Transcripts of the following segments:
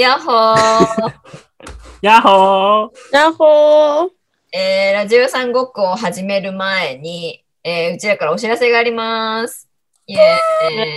やっほー。やっほーやっほー。えー、ラジオさんごっこを始める前に、えー、うちらからお知らせがあります。イェーイ。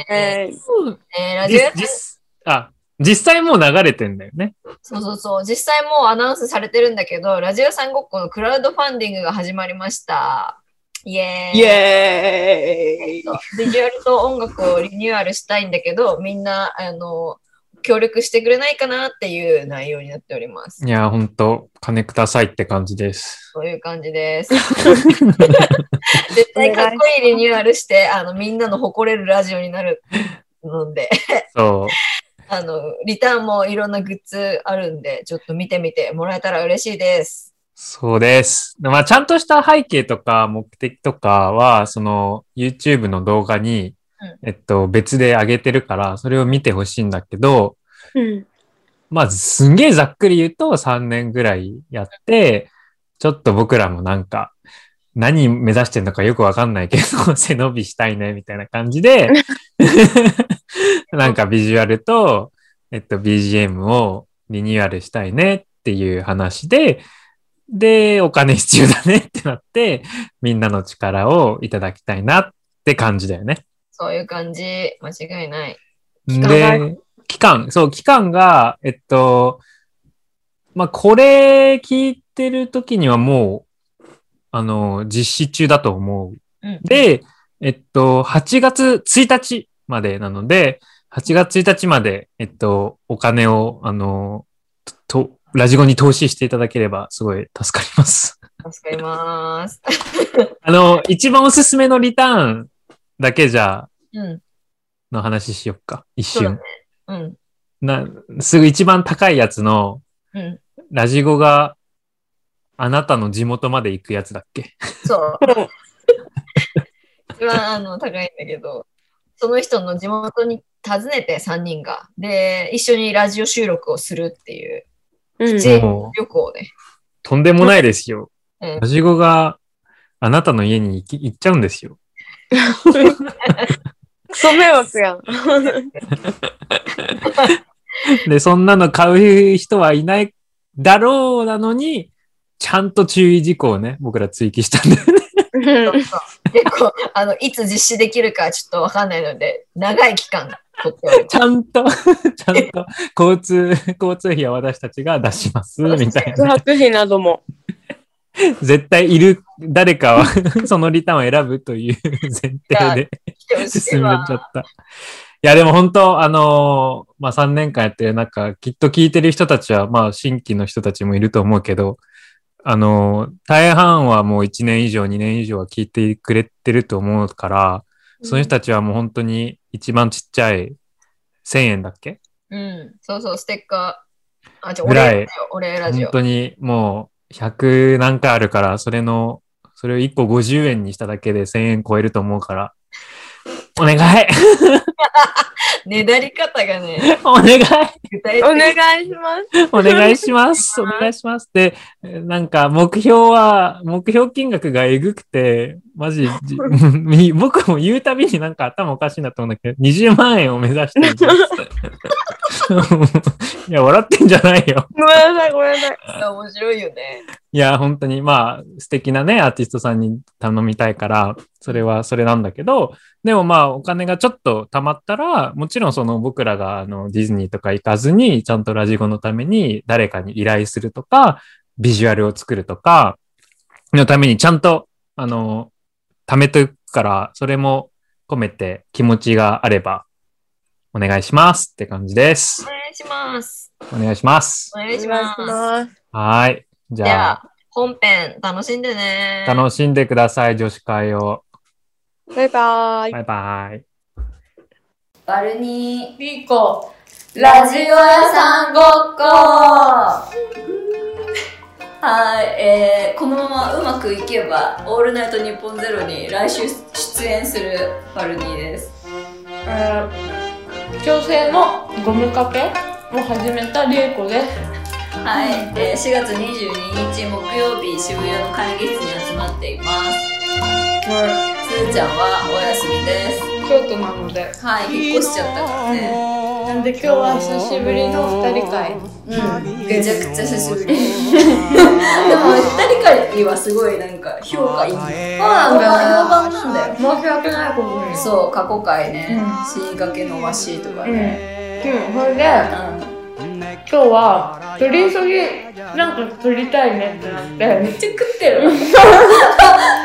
えーえー、ラジオあ、実際もう流れてんだよね。そうそうそう。実際もうアナウンスされてるんだけど、ラジオさんごっこのクラウドファンディングが始まりました。イエーイ。イエーイ。ビジュアルと音楽をリニューアルしたいんだけど、みんな、あの、協力してくれないかなっていう内容になっております。いや、ほんと、金くださいって感じです。そういう感じです。絶対かっこいいリニューアルして、あの、みんなの誇れるラジオになるので、そう。あの、リターンもいろんなグッズあるんで、ちょっと見てみてもらえたら嬉しいです。そうです。まあ、ちゃんとした背景とか目的とかは、その YouTube の動画に、うんえっと、別で上げてるから、それを見てほしいんだけど、うん。まあ、すんげえざっくり言うと3年ぐらいやって、ちょっと僕らもなんか、何目指してんのかよくわかんないけど、背伸びしたいね、みたいな感じで、なんかビジュアルと、えっと、BGM をリニューアルしたいねっていう話で、で、お金必要だねってなって、みんなの力をいただきたいなって感じだよね。そういう感じ、間違いない。期間がで、期間、そう、期間が、えっと、まあ、これ聞いてる時にはもう、あの、実施中だと思う。うん、で、えっと、8月1日までなので、8月1日まで、えっと、お金を、あの、と、ラジゴに投資していただければ、すごい助かります。助かります。あの、一番おすすめのリターンだけじゃ、うん。の話しよっか。一そうだね瞬。。うん。な、すぐ一番高いやつの、うん。ラジゴがあなたの地元まで行くやつだっけ？そう。一番あの高いんだけど、その人の地元に訪ねて3人が、で、一緒にラジオ収録をするっていう、うん。ぜもう旅行ね。とんでもないですよ。うんラジゴがあなたの家に行き行っちゃうんですよ。クソ迷惑やん。で、そんなの買う。人はいないだろう。なのに、ちゃんと注意事項をね、僕ら追記したんだよね。結構、あの、いつ実施できるかちょっとわかんないので、長い期間ちゃんと、ちゃんと交通、交通費は私たちが出します、みたいな宿。泊費なども。絶対いる誰かは そのリターンを選ぶという 前提で進めわちゃった。いや、でも本当、あのーまあ、3年間やってる中、きっと聞いてる人たちは、まあ、新規の人たちもいると思うけど、あのー大半はもう1年以上、2年以上は聞いてくれてると思うから、その人たちはもう本当に一番ちっちゃい1000円だっけ？うん。そうそう、ステッカー。あ、じゃあ、俺ラジオ。本当にもう100何回あるから、それの、それを1個50円にしただけで1000円超えると思うから、お願いねだり方がね、お願いお願いします。お願いしますお願いしますで、なんか目標は、目標金額がえぐくて、マジ、じ 僕も言うたびになんか頭おかしいなと思うんだけど、20万円を目指してるんです。いや、笑ってんじゃないよ。ごめんなさい、ごめんなさい。面白いよね。いや、本当に、まあ、素敵なね、アーティストさんに頼みたいから、それはそれなんだけど、でもまあ、お金がちょっと貯まったら、もちろんその僕らがあのディズニーとか行かずに、ちゃんとラジゴのために誰かに依頼するとか、ビジュアルを作るとか、のためにちゃんと、あの、貯めておくから、それも込めて気持ちがあれば、お願いしますって感じですお。願いします。お願いします。お願いします。はい。じゃあ、本編楽しんでね。楽しんでください、女子会を。バイバイ。バイバイ。バルニピーコ。ー、ラジオ屋さんごっこ はい、えー、このままうまくいけば、オールナイトニッポンゼロに来週出演するバルニーです。えー、調整のゴムかけを始めたりえこです。はい、えー、4月22日木曜日、渋谷の会議室に集まっています。はすーちゃんはお休みです。い。京都なので。はい、引っ越しちゃったからね。なんで今日は久しぶりの二人会？うん、めちゃくちゃ久しぶり。でも、二人会はすごいなんか評価いい。そうなんだ評判なんだよ。申し訳ないことに。そう、過去回ねうん、死にかけのわしとかうん。ね。うん、それで、うん。今日は、取り急ぎ、なんか撮りたいねってなって。めっちゃ食ってるわ。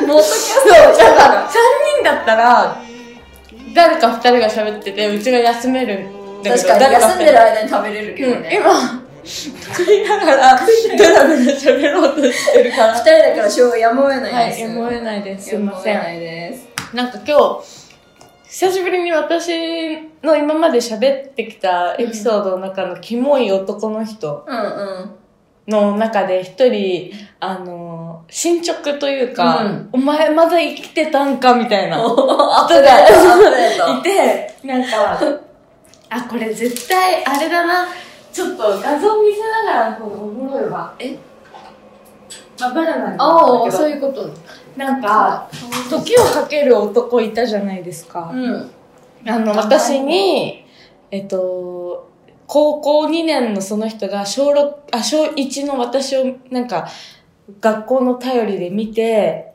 もうときそう、だから、3人だったら、誰か2人が喋ってて、うちが休めるんだけど、確かに誰休んでる間に食べれるけどうん、ね。今、食いながら、だらだら喋ろうとしてるから。二人だからしょうがやむを得ないはい、です。やむを得ないです。すいやむをませ。得なんいです。なんか今日、久しぶりに私の今まで喋ってきたエピソードの中のキモい男の人。の中で一人、あの、進捗というか、うんお前まだ生きてたんかみたいな人が。いて、なんか、あ、これ絶対あれだな。ちょっと画像見せながらの方がおもろいわ。え？まあ、バナナああ、そういうこと。なんか、時をかける男いたじゃないですか。うん。あの、私に、えっと、高校2年のその人が小6、あ、小1の私をなんか、学校の頼りで見て、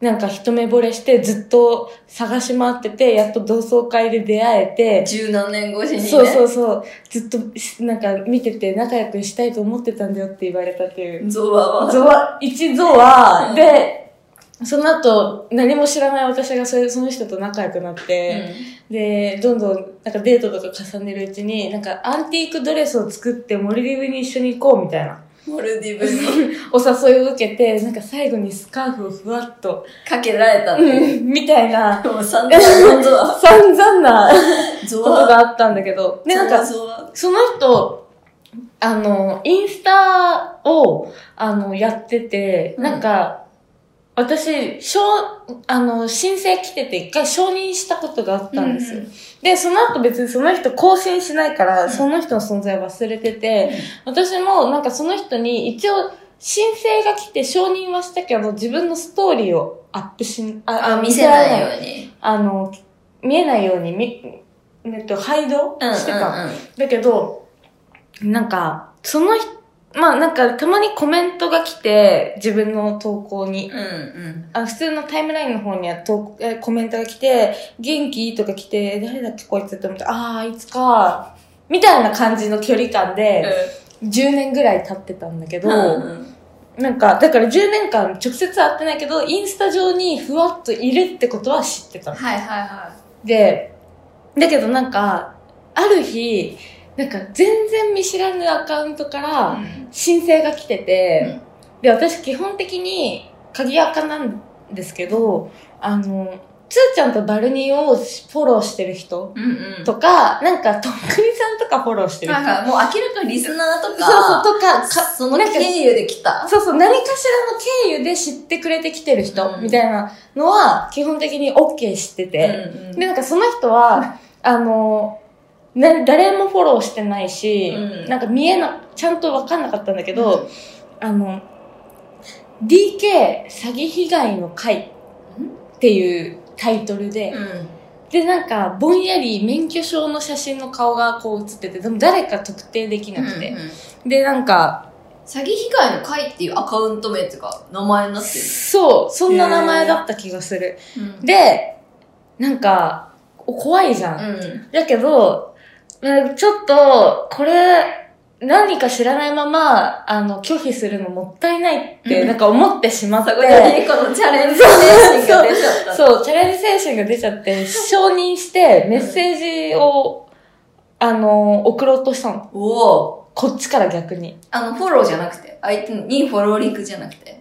なんか一目惚れしてずっと探し回ってて、やっと同窓会で出会えて、十何年越しにね。そうそうそう、ずっとなんか見てて仲良くしたいと思ってたんだよって言われたっていう。ゾワは。ゾワ、一ゾワで、その後何も知らない私がそれその人と仲良くなって、で、どんどん、なんかデートとか重ねるうちに、なんかアンティークドレスを作ってモルディブに一緒に行こうみたいな。モルディブにお誘いを受けて、なんか最後にスカーフをふわっと、かけられたっていう。うん、みたいな、もう散々ゾワ。散々なゾことワ。があったんだけど、で、なんか。その人、あの、インスタを、あの、やってて、うんなんか、私、承、あの、申請来てて一回承認したことがあったんですよ。うんで、その後別にその人更新しないから、その人の存在忘れてて、私もなんかその人に一応申請が来て承認はしたけど、自分のストーリーをアップし、あ、見せないように。あの、見えないようにみ、えっと、配慮うんうんしてた。だけど、なんか、その人、まあなんかたまにコメントが来て、自分の投稿に。うん。うんうん。あ普通のタイムラインの方には投えコメントが来て、元気？とか来て、誰だっけこいつって思って、ああ、あいつか、みたいな感じの距離感で、10年ぐらい経ってたんだけど、うんなんか、だから10年間直接会ってないけど、インスタ上にふわっといるってことは知ってたの。はいはいはで、だけどなんか、ある日、なんか全然見知らぬアカウントからい。申請が来てて、で、私基本的に鍵アカなんですけど、あの、つーちゃんとバルニーをフォローしてる人うんうん。とか、なんかとっくりさんとかフォローしてる人。なんかもう明らかにリスナーとか、そうそう、とか、かそのなんか経由で来た。そうそう、何かしらの経由で知ってくれてきてる人、うんみたいなのは、基本的に OK 知ってて、うんうんで、なんかその人は、あの、な誰もフォローしてないし、うんなんか見えな、ちゃんとわかんなかったんだけど、あの、DK 詐欺被害の会っていうタイトルで、うん。で、なんか、ぼんやり免許証の写真の顔がこう写ってて、でも誰か特定できなくて。うんうんで、なんか、詐欺被害の会っていうアカウント名っていうか、名前になってる。そう、そんな名前だった気がする。うん。で、なんか、怖いじゃん。うん。だけど、うんちょっと、これ、何か知らないまま、あの、拒否するのもったいないって、うんなんか思ってしまって。そこでこのチャレンジ精神が出ちゃった。そう、チャレンジ精神が出ちゃって、承認して、メッセージを、あの、送ろうとしたの。おお。こっちから逆に。あの、フォローじゃなくて、相手にフォローリンクじゃなくて。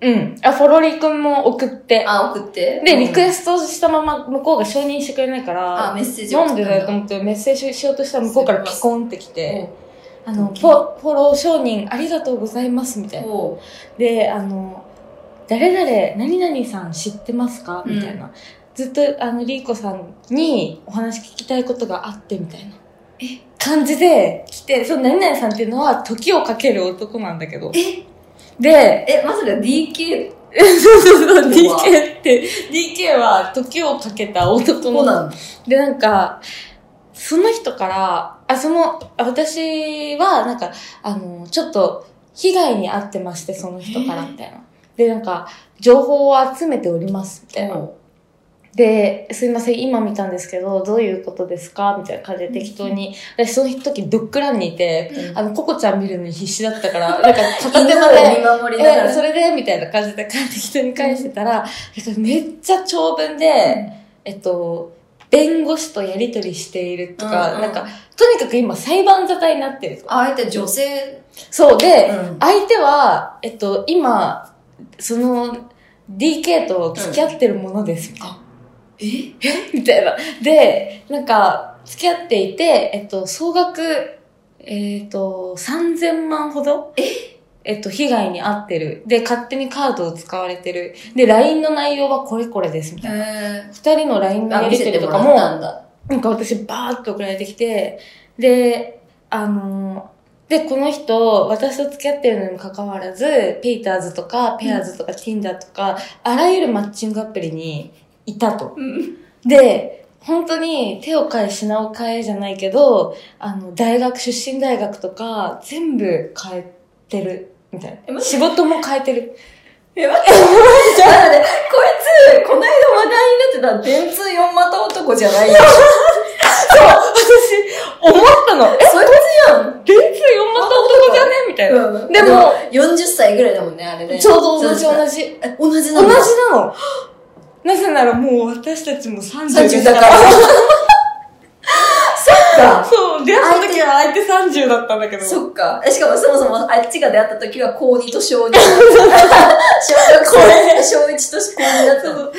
うん。あ、フォロリ君も送って。あ、送って。で、リクエスストしたまま向こうが承認してくれないから、あ、メッセージなんでだよとと思ってメッセージしようとしたら向こうからピコンってきて、あの、うんフォフォロー承認ありがとうございますみたいな。おで、あの、誰々、何々さん知ってますか？うんみたいな。ずっと、あの、リーコさんにお話聞きたいことがあって、みたいな。え？感じで来て、その何々さんっていうのは時をかける男なんだけど。え？で、え、まさか DK そうそうそう、DK って、DK は時をかけた男の。そうなので、なんか、その人から、あ、その、あ私は、なんか、あの、ちょっと、被害に遭ってまして、その人から、みたいな。で、なんか、情報を集めております、みたいな。で、すいません、今見たんですけど、どういうことですか？みたいな感じで適当に。私、その時、ドッグランにいて、うんあの、ココちゃん見るのに必死だったから、なんか、片犬手ままで見で、守りながら。え、それでみたいな感じで適当に返してたら、めっちゃ長文で、えっと、弁護士とやりとりしているとか、うんうんなんか、とにかく今裁判沙汰になってると。あ相手女性？そうで、うん相手は、えっと、今、その、DK と付き合ってるものです。え？みたいな。で、なんか、付き合っていて、えっと、総額、えっと、3000万ほど？え？っと、被害に遭ってる。で、勝手にカードを使われてる。で、LINE の内容はこれこれです、みたいな。え二人の LINE のあ、やりと見せてもりとからも。なんか私バーッと送られてきて、で、あのーで、この人、私と付き合ってるのにもかかわらず、ペイターズとか、ペアーズとか、Tinder とか、あらゆるマッチングアプリにいたと。で、本当に手を変え品を変えじゃないけど、あの、大学、出身大学とか、全部変えてる、みたいな。仕事も変えてる。え、待って、待って、待って、こいつ、この間話題になってた電通四股男じゃないよ。私、思ったの。え、そいつやん。電通4股男じゃね？みたいな。うんでも、40歳ぐらいだもんね、あれね。ちょうど同じそう同じ。え同じ同じなのなぜならもう私たちも30 30だから。そっか。そう、出会った時は相手30だったんだけど。そっか。えしかもそもそもあっちが出会った時は高2と小2。小学生、小1と高2だったの。あいつ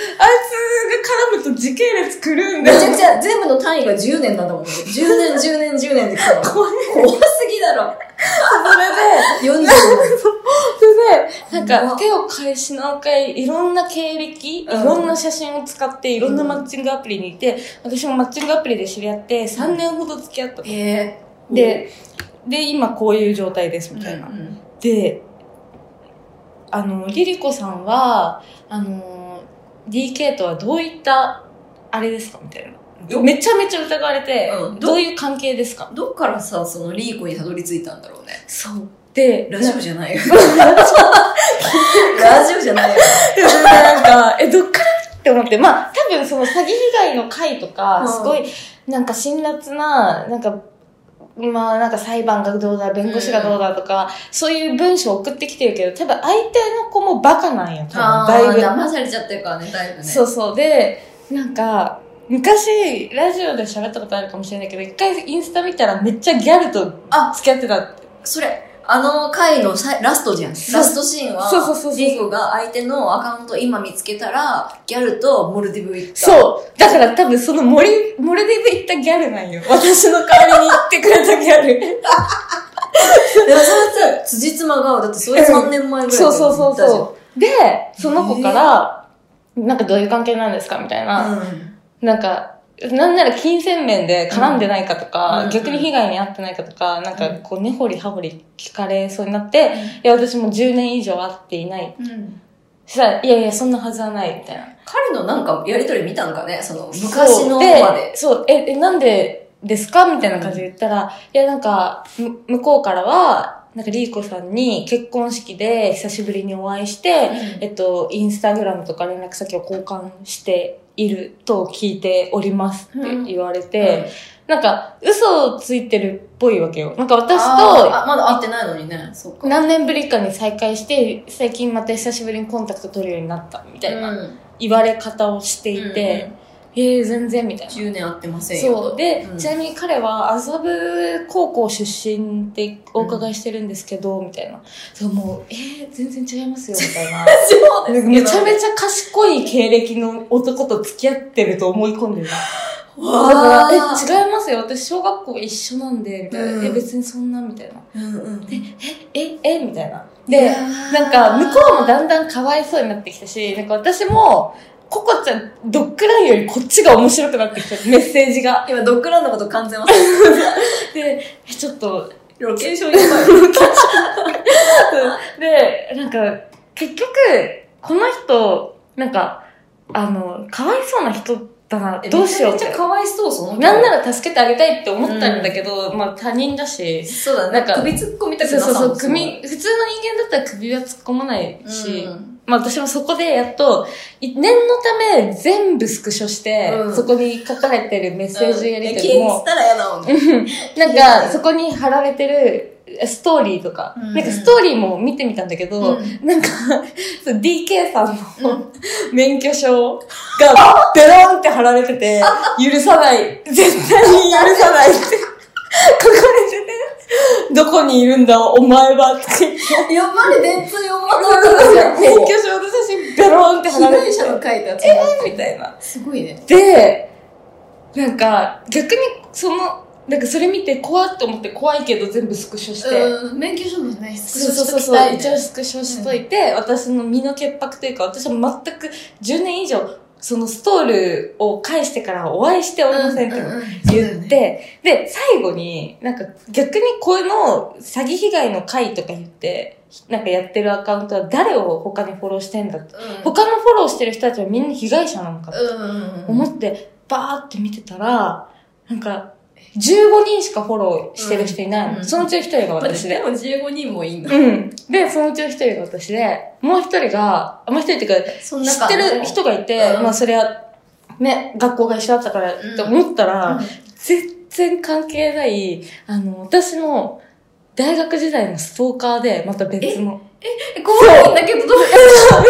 が絡むと時系列狂うんだよ。めちゃくちゃ全部の単位が10年なんだもんね。10年、10年、10年で来たの。怖すぎだろ。それで、40年。それで、なんか手を変え品を変え、いろんな経歴、いうんろんな写真を使って、いろんなマッチングアプリにいて、私もマッチングアプリで知り合って、3年ほど付き合った。で、で、今こういう状態です、みたいな。うんで、あの、リリコさんは、あの、DK とはどういった、あれですかみたいな。めちゃめちゃ疑われて、うんどういう関係ですか？どっからさ、そのリーコにたどり着いたんだろうね。そう。で、ラジオじゃないよ。ラジオじゃないよ。でなんか、え、どっから？って思って、まあ、多分その詐欺被害の回とか、うんすごい、なんか辛辣な、なんか、まあなんか裁判がどうだ、弁護士がどうだとか、そういう文章を送ってきてるけど、多分相手の子もバカなんよ、多分だいぶ。騙されちゃってるからね、だいぶね。そうそう。で、なんか、昔、ラジオで喋ったことあるかもしれないけど、一回インスタ見たらめっちゃギャルとあ付き合ってたって。それ、あの回のさラストじゃん。ラそうストシーンは、そうそうそうそうリーコが相手のアカウント今見つけたら、ギャルとモルディブ行った。う。そう。だから多分そのモリ、モルディブ行ったギャルなんよ。私の代わりに行ってくれたギャル。でもそれさ、辻褄が、だってそれ3年前ぐらいそうそうそうう。そう。で、その子から、なんかどういう関係なんですかみたいな。うん。なんか、なんなら金銭面で絡んでないかとか、うん逆に被害に遭ってないかとか、なんかこう根掘り葉掘り聞かれそうになって、いや、私もう10年以上会っていない。うん。そしたら、いやいや、そんなはずはない、みたいな。彼のなんかやりとり見たんかねその昔のそうでまで。そう、え、え、なんでですか？みたいな感じで言ったら、いや、なんか、む向こうからは、なんか、リーコさんに結婚式で久しぶりにお会いして、えっと、インスタグラムとか連絡先を交換していると聞いておりますって言われて、なんか、嘘をついてるっぽいわけよ。なんか私と、あまだ会ってないのにね。何年ぶりかに再会して、最近また久しぶりにコンタクト取るようになった、みたいなうん言われ方をしていて、えー、全然みたいな。10年会ってませんよ。そう。で、うんちなみに彼は麻布高校出身ってお伺いしてるんですけど、みたいな。そう、もう、えー、全然違いますよ、みたいな。そうめちゃめちゃ賢い経歴の男と付き合ってると思い込んでる。だわから、ーえ、違いますよ。私、小学校一緒なんで、みたいな。うんえ、別にそんな、みたいな。うんうん。え、え、みたいな。いで、なんか、向こうもだんだんかわいそうになってきたし、なんか私も、ココちゃん、ドッグランよりこっちが面白くなってきた、メッセージが。今、ドッグランのこと完全忘れ で、えちょっと、てロケーションやばい。で、なんか、結局、この人、なんか、あの、かわいそうな人たな。えどうしようってめちゃめちゃ。かわいそう、その子なんなら助けてあげたいって思ったんだけど、まあ他人だし。そうだね。なんか首突っ込みたくなさそうそうそう、も首、普通の人間だったら首は突っ込まないし、うんまあ私もそこでやっと、い念のため全部スクショして、うん。そこに書かれてるメッセージやりうん。取りも、たら嫌だもん。ね。なんかそこに貼られてるストーリーとか、うん。なんかストーリーも見てみたんだけど、うん。なんか、DK さんの、うん。免許証が ベロンって貼られてて、許さない、絶対に許さないって 書かれてて、どこにいるんだお前はって。やっぱり電通読まなかったじゃん。免許証の写真ベロンって貼られてて被害者の書いたやつだみたいな。すごいね。で、なんか、逆にその、なんかそれ見て怖って思って怖いけど全部スクショして、うん、免許証もね、スクショそうそうそうそう、一応スクショしといて、私の身の潔白というか、私は全く10年以上、そのストールを返してからお会いしておりませんってうんうんうん言って、で、最後に、なんか逆にこの詐欺被害の会とか言って、なんかやってるアカウントは誰を他にフォローしてんだって。うん他のフォローしてる人たちはみんな被害者なのかってうん。思って、バーって見てたら、なんか、15人しかフォローしてる人いないの。うんそのうちの一人が私でで。も15人もいいんだ。うん。で、そのうちの一人が私で、もう一人が、もう一人っていうか、知ってる人がいて、うんまあそれは、ね、学校が一緒だったからって思ったら、うん全然関係ない、あの、私の大学時代のストーカーで、また別の。え、怖いんだけど、どうめっちゃ怖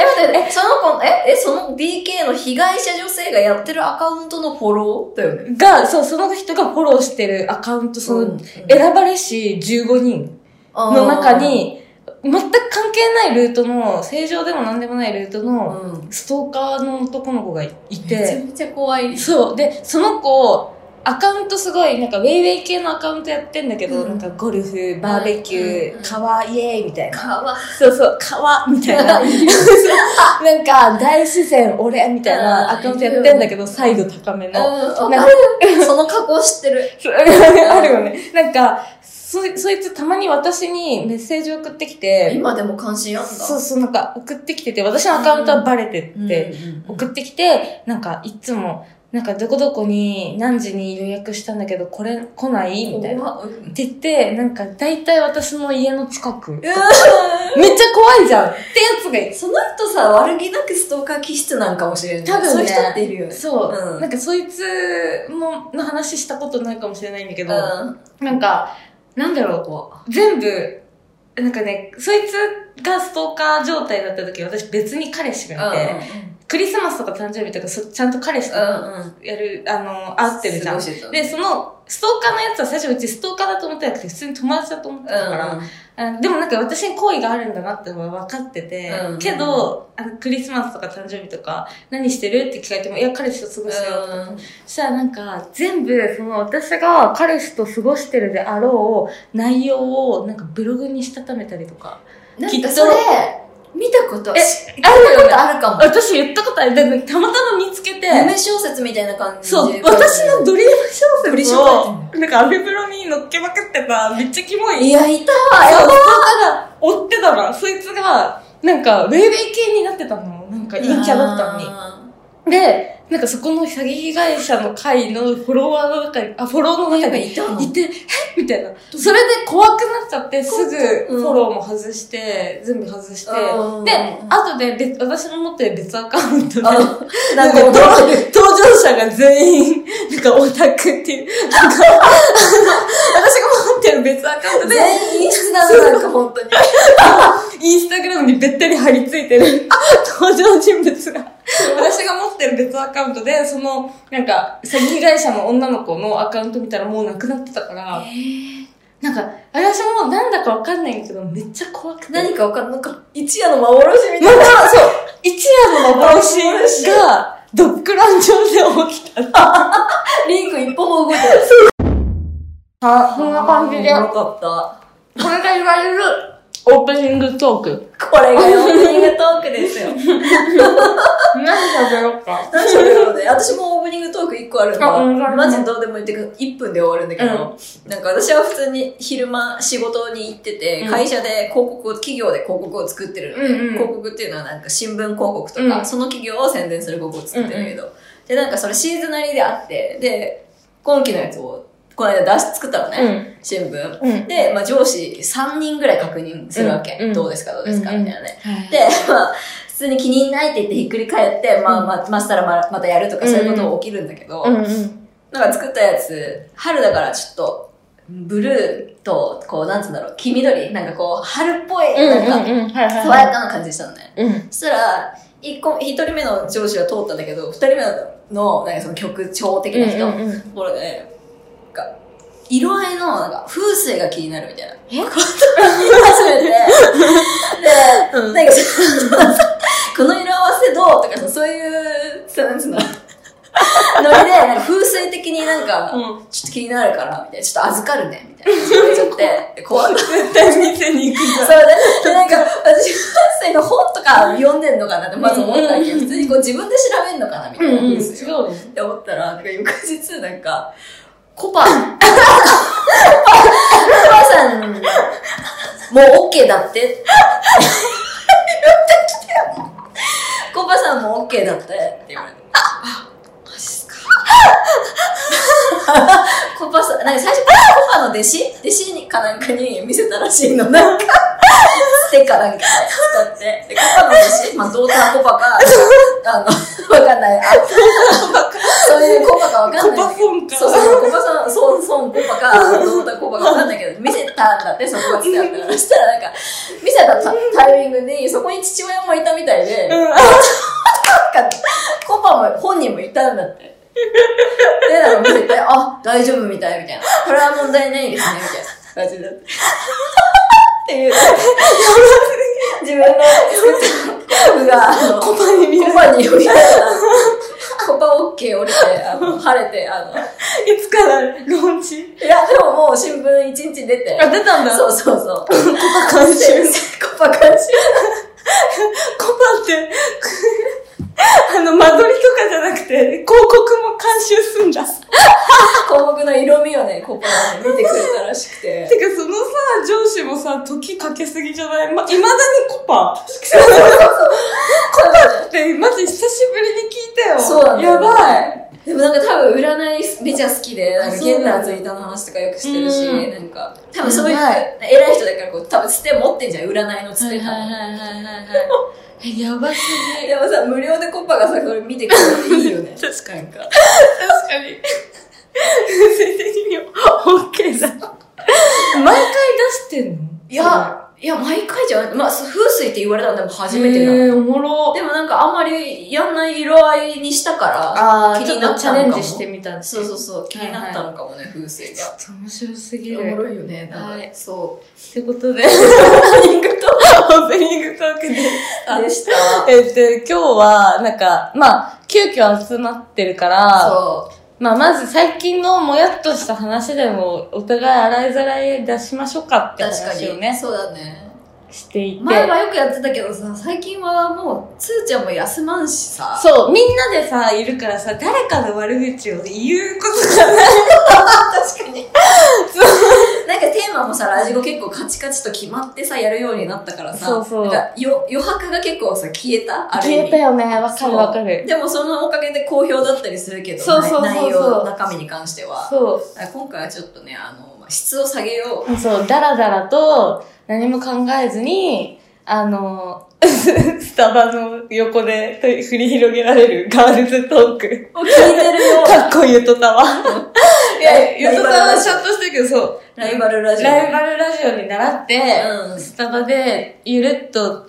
え、待って、え、その子、え、え、その DK の被害者女性がやってるアカウントのフォローだよね。が、そう、その人がフォローしてるアカウント、その、うん選ばれし15人の中、に、全く関係ないルートの、正常でも何でもないルートあの。ストーカーの男の子がいめちゃて、めちゃ怖い。そう。で、その子、アカウントすごい、なんか、ウェイウェイ系のアカウントやってんだけど、うんなんか、ゴルフ、バーベキュー、うんうん川、イエーイみたいな。かわそうそう、川みたいな。なんか、大自然、俺みたいなアカウントやってんだけど、サイド高めの。うん、なんわかる。その加工知ってる。あるよね。なんか、そ、そいつたまに私にメッセージ送ってきて、今でも関心あんだ。そうそう、なんか送ってきてて、私のアカウントはバレてって、うん送ってきて、なんかいつも、なんかどこどこに何時に予約したんだけど、これ来ない？みたいな。怖っって言って、なんか大体私の家の近く。めっちゃう怖いじゃんってやつがその人さ、悪気なくストーカー気質なんかもしれない。多分ねそういう人っているよね。そう、うんなんかそいつもの話したことないかもしれないんだけど、うん。なんか、なんだろう、怖全部、なんかね、そいつがストーカー状態だった時、私別に彼氏がいて、クリスマスとか誕生日とかそちゃんと彼氏とうんうん。やる、あの、会ってるじゃん。で、その、ストーカーのやつは最初うちストーカーだと思ってなくて、普通に友達だと思ってたから、あでもなんか私に好意があるんだなってのは分かってて、うんけど、あの、クリスマスとか誕生日とか、何してるって聞かれても、いや、彼氏と過ごしてよとかうんそしたらなんか、全部、その、私が彼氏と過ごしてるであろう内容を、なんかブログにしたためたりとか。きっとなんかそれ、見たこと、えし聞いたことあるかも。私言ったことある。でもたまたま見つけて、夢小説みたいな感じで。そう、私のドリーム小説を、なんかアメブロに乗っけまくってた、めっちゃキモい。いや、いたわ、やばが追ってたら、そいつが、なんか、ウェイウェイ系になってたの。なんか、陰キャだったのに。に。で、なんかそこの詐欺被害者の会のフォロワーの中に、あ、フォローの中にいたの？いて、え？みたいな。それで怖くなっちゃって、すぐうん。フォローも外して、全部外して、うんで、後で別、私の持ってる別アカウントで、あなんか登場者が全員、なんかオタクっていう、なんか、私が持ってる別アカウントで、全員陰湿だな、なんか本当に。インスタグラムにべったり貼り付いてる登場人物が、私が持ってる別アカウントで、その、なんか、詐欺被害者の女の子のアカウント見たらもうなくなってたから、なんか、私もなんだかわかんないけど、めっちゃ怖くて。何かわかんない。なんか、一夜の幻みたまいな。た、そう、一夜の幻が、ドッグラン上で起きた。リンク一歩も動いてない。あ、そんな感じで、よこかった。れが言われるオープニングトーク。これがオープニングトークですよ。何喋ろうか。何しゃべろうね。私もオープニングトーク1個あるんあうんだ。マジどうでもいいっていうか、1分で終わるんだけど、なんか私は普通に昼間仕事に行ってて、うん会社で広告を、企業で広告を作ってるのね、うんうん広告っていうのはなんか新聞広告とか、うんその企業を宣伝する広告を作ってるけど、で、なんかそれシーズナリーであって、で、今期のやつを、この間出し、作ったのね、うん。新聞。うん。で、まあ上司3人ぐらい確認するわけ。どうですか、どうですか、みたいなね。はい。で、まあ、普通に気にないって言ってひっくり返って、まあまあ、ましたらままたやるとかそういうこと起きるんだけど。なんか作ったやつ、春だからちょっと、ブルーと、こう、なんつうんだろう、黄緑なんかこう、春っぽい、うんなんか。爽やかな感じしたのね。うん。そしたら、一個、一人目の上司は通ったんだけど、二人目の、なんかその曲調的な人、ところで、色合いの、なんか、風水が気になるみたいな。え？ことを言い始めて、で、うんなんかさ、この色合わせどうとかさ、そういう、さ、なんつうの、ノリで、なんか風水的になんか、うんちょっと気になるから、みたいな、ちょっと預かるね、みたいな。言われちゃって、で怖い。絶対店に行くそうで、でなんか、私、風水の本とか読んでんのかなってまず思ったわけよ。普通にこう自分で調べんのかな、みたいな。うんうん。違うのって思ったら、なんか翌日、なんか、コパ、コパさん、もう OK だって。言って。コパさんも OK だってって言われて。コパさん、なんか最初、コパの弟子？弟子にかなんかに見せたらしいの。なんか、ステッカーなんか使って。で、コパの弟子、まあ、ドーターコパか、あの、わかんない。あそういうコパかわかんない。コパソンかそうそう、コパさん、そう、そう、コパか、ドーターコパかわかんないけど、見せたんだって、そこが伝わったから。そしたらなんか、見せたタタイミングに、そこに父親もいたみたいで、うん。なんかコパも本人もいたんだって。で、なんか見せて、あ、大丈夫みたいみたいな。これは問題ないですね、みたいな感じだっていう。自分の作ったコパが、コパに見らコパに降りたら、コパオッケー降りて、あの、晴れて、あの、いつからローンチいや、でももう新聞一日出て。あ、出たんだ。そうそうそう。コパ監修。コパ監修。コパって、あの、間取りとかじゃなくて、広告も監修すんだ。広告の色味をね、コパがね見てくれたらしくて。てか、そのさ、上司もさ、時かけすぎじゃない？ま、未だにコパコパって、マジ久しぶりに聞いたよ。そうなんだよやばい。でもなんか多分占いめちゃ好きで、なんかゲンダーツイーターの話とかよくしてるし、うんなんか、多分そういう偉い人だからこう、多分つて持ってんじゃん、占いのつてたはいはいはいはいはい やばすぎ。でもさ、無料でコッパがさ、それ見てくれていいよね。確かなんか。確かに。風水的に OK だ。毎回出してんの？いや、いや、毎回じゃん。まあ、風水って言われたのでも初めてなの。えー、おもろ。でもなんかあんまりやんない色合いにしたから、気ちょっになったのかもとチャレンジしてみたんですそうそうそう、気になったのかもね、風水が。面白すぎおる。もろいよね、なんか、はいそう。ってことで、オープニングとオープニングトークでした。でした。えっと、今日は、なんか、まあ、急遽集まってるから、そまあ、まず最近のもやっとした話でも、お互い洗いざらい出しましょうかってう。確かに。ね、そうだね。していて。前はよくやってたけどさ、最近はもう、つーちゃんも休まんしさ。そう、みんなでさ、いるからさ、誰かの悪口を言うことがない。確かに。なんかテーマもさ、ラジゴ結構カチカチと決まってさ、やるようになったからさ、そうそうなんかよ余白が結構さ、消えたあ消えたよね、わかるわかる。でもそのおかげで好評だったりするけど、そうそうそうそう内容、中身に関しては。そう。今回はちょっとね、あの、まあ質を下げよう。そう、だらだらと何も考えずに、あの、スタバの横で繰り広げられるガールズトーク。聞いてるよ。かっこゆとたわ。いや、ゆとたわはちゃんとしてるけど、そう。ライバルラジオ。ライバルラジオに習って、うんスタバでゆるっと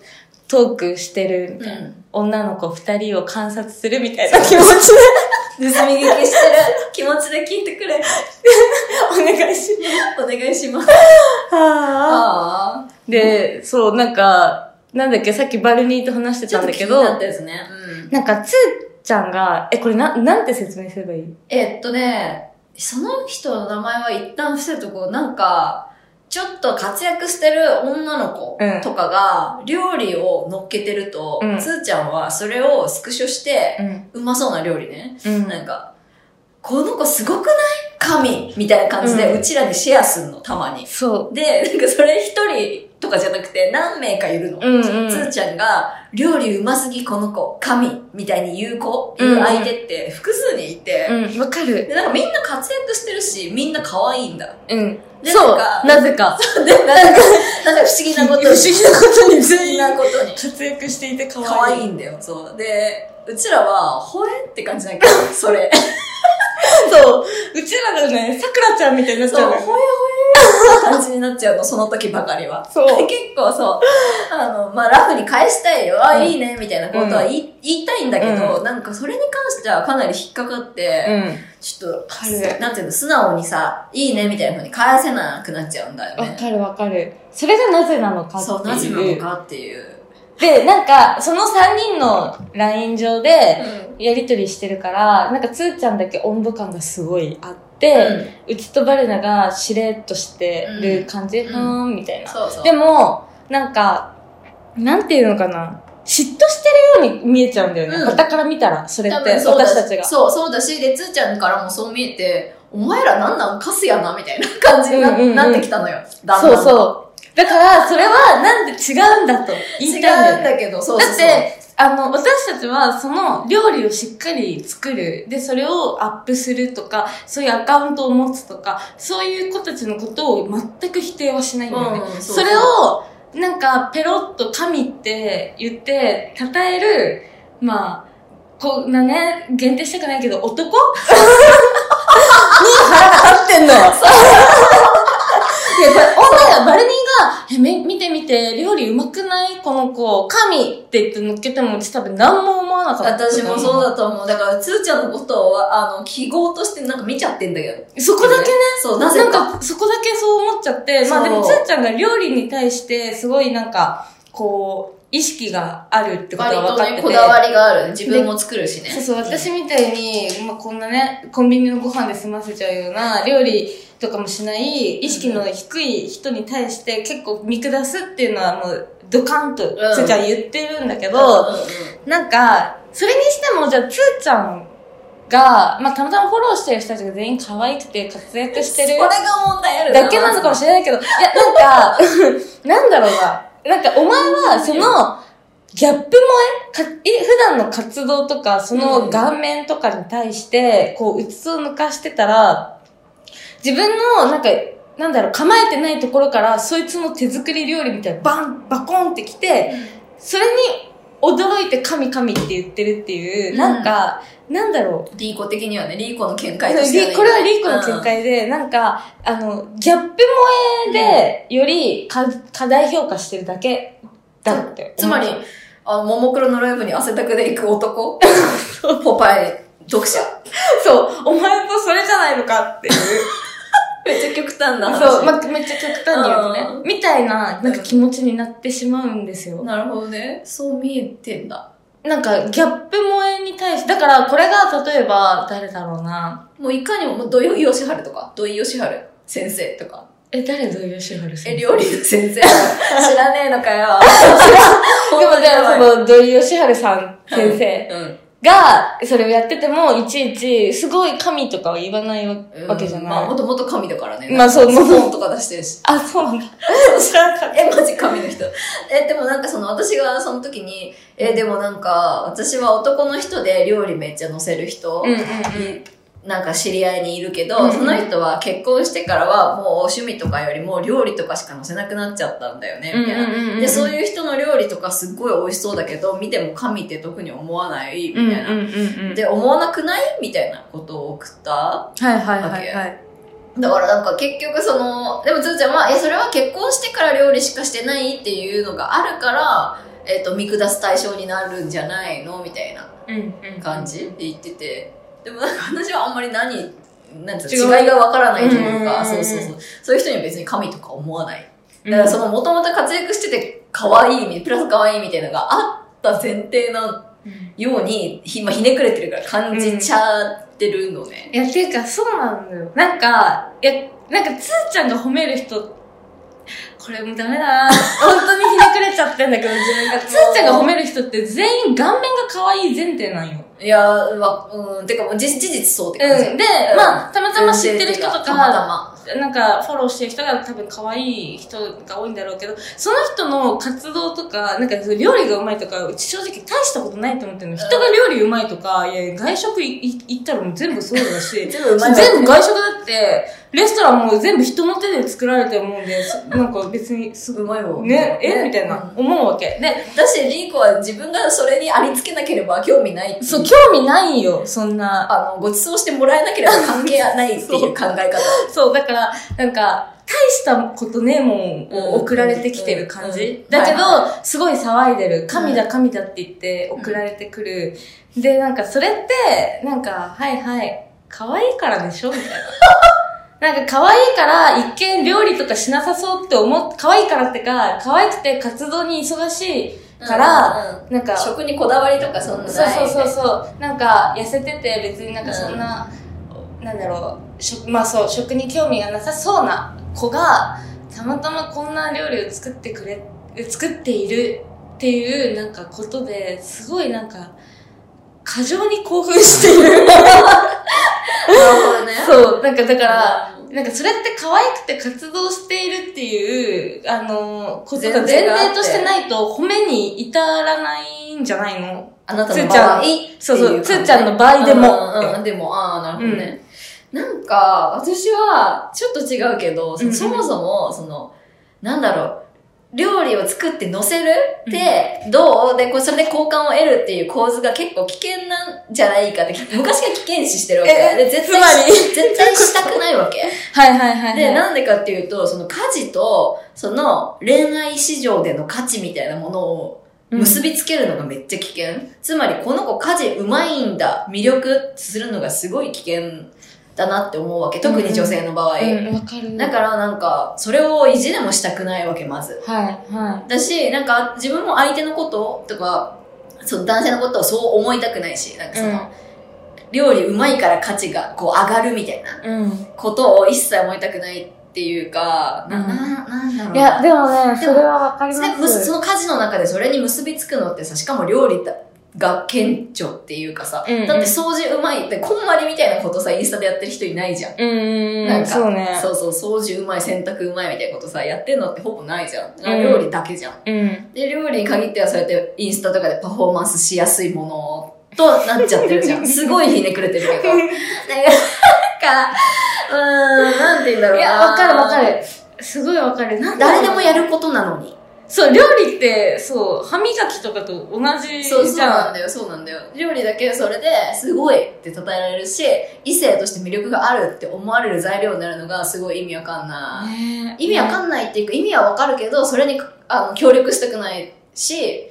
トークしてるみたいな、うん女の子二人を観察するみたいな気持ちで 盗み聞きしてる気持ちで聞いてくれ。お願いします。お願いします。はああ。で、そう、なんか、なんだっけ、さっきバルニーと話してたんだけど、なね。うん。なんか、つーちゃんが、え、これな、なんて説明すればいい？えっとね、その人の名前は一旦伏せるとこう、なんか、ちょっと活躍してる女の子うんとかが料理を乗っけてると、うんつーちゃんはそれをスクショして、ん。うまそうな料理ね。うん。なんか、この子すごくない？神？みたいな感じで、ううんちらにシェアすんの、たまに。そで、なんかそれ一人とかじゃなくて何名かいるの。う。うんうん。つーちゃんが、料理うますぎこの子、神みたいに言う子、うん言う相手って複数にいて、うん、わかる。で、なんかみんな活躍してるし、みんな可愛いんだ。うん。でそうなんか。なぜか。で、なんか、なんか不思議なことに。不思議なことに不思全員議なことに。活躍していて可愛い。可愛いんだよ、そう。で、うちらは、ほえって感じだけど、それ。そう。うちらがね、さくらちゃんみたいになっちそう、ほえゃうのよ。ほえ感じになっちゃうの、その時ばかりは。そうで結構そう、あの、まあ、ラフに返したいよ。あ、うんいいね、みたいなことは言い,、言いたいんだけど、うなんかそれに関してはかなり引っかかって、うん。ちょっとなんていうの、素直にさ、いいね、みたいな風に返せなくなっちゃうんだよね。わかるわかる。それがなぜなのかっていう。そう、なぜなのかっていう。で、なんか、その3人の LINE 上で、やりとりしてるから、なんかつーちゃんだけ温度感がすごいあって、うちとバレナがしれっとしてる感じ、んふーん、みたいな。そうそう。でも、なんか、なんていうのかな。嫉妬してるように見えちゃうんだよね。うん傍から見たら、それって、私たちが。そう、そうだし、で、つーちゃんからもそう見えて、お前らなんなんカスやなみたいな感じにな,、うんうんうんなってきたのよ。だんそうだんそう。だから、それはなんで違うんだと言違いたいんだよね。うんだけど、そうそう。だって、あの、私たちは、その、料理をしっかり作る。で、それをアップするとか、そういうアカウントを持つとか、そういう子たちのことを全く否定はしないんだよね。うんそうそれを、なんか、ペロッと神って言って、称える、まあ、こんなね、限定したくないけど、男？に腹が立ってんの。いや、これ、女が、バルニーが、え、め、見て見て、料理うまくない？この子、神って言って乗っけても、うち多分何も思わなかった。私もそうだと思う。だから、つーちゃんのことを、あの、記号としてなんか見ちゃってんだけど。そこだけね、そう、なぜなんか。か、そこだけそう思っちゃって、まあでも、つーちゃんが料理に対して、すごいなんか、こう、意識があるってことが分かってて。こだわりがある。自分も作るしね。そうそう、私みたいに、まあ、こんなね、コンビニのご飯で済ませちゃうような、料理とかもしない、意識の低い人に対して結構見下すっていうのはもう、ドカンと、つーちゃん言ってるんだけど、なんか、それにしても、じゃあ、つーちゃんが、まあ、たまたまフォローしてる人たちが全員可愛くて活躍してる これが問題あるだけなのかもしれないけど、いや、なんか、なんだろうな。なんか、お前は、その、ギャップ萌えかい普段の活動とか、その顔面とかに対して、こう、うつつを抜かしてたら、自分の、なんか、なんだろう、構えてないところから、そいつの手作り料理みたいな、バン、バコンってきて、それに驚いて神神って言ってるっていう、うん。なんか、なんだろう、リーコ的にはね、リーコの見解としてこれはリーコの見解で、なんか、あの、ギャップ萌えで、よりか過大評価してるだけだって。つまり、あの、ももクロのライブに汗だくで行く男。ポパイ読者。そう、お前もそれじゃないのかっていう。めっちゃ極端な話。そう、まあ、めっちゃ極端に言うとねう。んみたいな、なんか気持ちになってしまうんですよ。なるほどね。そう見えてんだ。なんか、ギャップ萌えに対して、だからこれが例えば、誰だろうな。もういかにも、もう土井善晴とか、土井善晴先生とか。え、誰土井善晴さんえ、料理の先生。知らねえのかよ。でも、でも、その、土井善晴さん先生。うん。が、それをやってても、いちいち、すごい神とかは言わないわわけじゃない。まあ、もともと神だからね。まあそうスポーンとか出してるし。あ、そうなんだ。知らなかった。え、マジ神の人。え、でもなんかその私がその時に、え、でもなんか、私は男の人で料理めっちゃ載せる人、うんうんうん。なんか知り合いにいるけど、うんうんその人は結婚してからはもう趣味とかよりも料理とかしか載せなくなっちゃったんだよね、みたいな。うんうんうんうんで、そういう人の料理とかすっごい美味しそうだけど、見ても神って特に思わない、みたいな。うんうんうんうん。で、思わなくない？みたいなことを送った？はいはいはいはい。だからなんか結局その、でもつーちゃんは、いや、それは結婚してから料理しかしてないっていうのがあるから、えっ、と、見下す対象になるんじゃないの？みたいなうんうん。感じで言ってて。でもなんか私はあんまり何、なん違いがわからないといううんうんうんか、うんそうそうそう。そういう人には別に神とか思わない。だからその元々活躍してて可愛い、プラス可愛いみたいなのがあった前提なように、ひ,、まあ、ひねくれてるから感じちゃってるのね。いや、ていうか、そうなんだよ。なんか、いや、なんか、つーちゃんが褒める人、これもうダメだな 本当にひねくれちゃってんだけど、自分が。つーちゃんが褒める人って全員顔面が可愛い前提なんよ。いや、わ、うん、てかもう事事実そうって感じ。うん。で、まあ、たまたま知ってる人とか、たまたま。なんか、フォローしてる人が多分可愛い人が多いんだろうけど、その人の活動とか、なんか料理がうまいとか、うち正直大したことないと思ってるの。人が料理うまいとか、いや、外食行ったらもう全部そうだし、全部外食だって、レストランも全部人の手で作られてるもんで、そ なんか別にすうまいもん。ね、え？みたいな、うん思うわけ。で、だし、リーコは自分がそれにありつけなければ興味ないそう、興味ないよ、そんな。あの、ご馳走してもらえなければ関係ないっていう考え方。そう、だから、なんか、大したことねえもんを送られてきてる感じ。だけどは、すごい騒いでる。神だ神だって言って送られてくる。で、なんかそれって、なんか、はいはい、可愛いからでしょ？みたいな。なんか可愛いから一見料理とかしなさそうって思っ、可愛いからってか、可愛くて活動に忙しいから、うん、なんか、食にこだわりとかそんなない。そうそうそうそう。なんか、痩せてて別になんかそんな、なんだろう、食、まあそう、食に興味がなさそうな子が、たまたまこんな料理を作ってくれ、作っているっていうなんかことで、すごいなんか、過剰に興奮している。ね。そう、なんかだから、なんかそれって可愛くて活動しているっていう、あの、ことが前前提としてないと褒めに至らないんじゃないの？あなたのつーちゃん。場合。そうそうつーちゃんの場合でも。うんうん、でも、ああ、なるほどね。なんか、私は、ちょっと違うけど、そもそも、その、なんだろう、料理を作って乗せるって、どう？で、こうそれで好感を得るっていう構図が結構危険なんじゃないかって、昔から危険視してるわけ。えで、絶つま対絶対したくないわけ。はいはいはい、はい。で、なんでかっていうと、その家事と、その恋愛市場での価値みたいなものを結びつけるのがめっちゃ危険。つまり、この子家事うまいんだ、魅力するのがすごい危険だなって思うわけ。特に女性の場合。うん、わかる。だからなんか、それを意地でもしたくないわけ、まず。はいはだし、なんか、自分も相手のこととか、その男性のことをそう思いたくないし、なんかその、うん料理うまいから価値がこう上がるみたいな。い。うん。ことを一切思いたくないっていうか、な、うんな、なんだろうな。いや、でもね、それはわかりま。ですむその家事の中でそれに結びつくのってさ、しかも料理だが顕著っていうかさ、うんうんだって掃除うまいって、こんまりみたいなことさ、インスタでやってる人いないじゃん。うんなんかそうね。そうそう、掃除うまい、洗濯うまいみたいなことさ、やってんのってほぼないじゃん。うん料理だけじゃん。うん。で、料理に限ってはそうやってインスタとかでパフォーマンスしやすいものとなっちゃってるじゃん。すごいひねくれてるけど。なんか、うーん、なんて言うんだろうな。いや、わかるわか。る。すごいわかる。なん誰でもやることなのに。そう、料理って、そう、歯磨きとかと同じじゃん。そう、そうなんだよ、そうなんだよ。料理だけそれですごいって称えられるし、異性として魅力があるって思われる材料になるのがすごい意味わかんない。ねえ意味わかんないっていうか、意味はわかるけど、それにあの協力したくないし、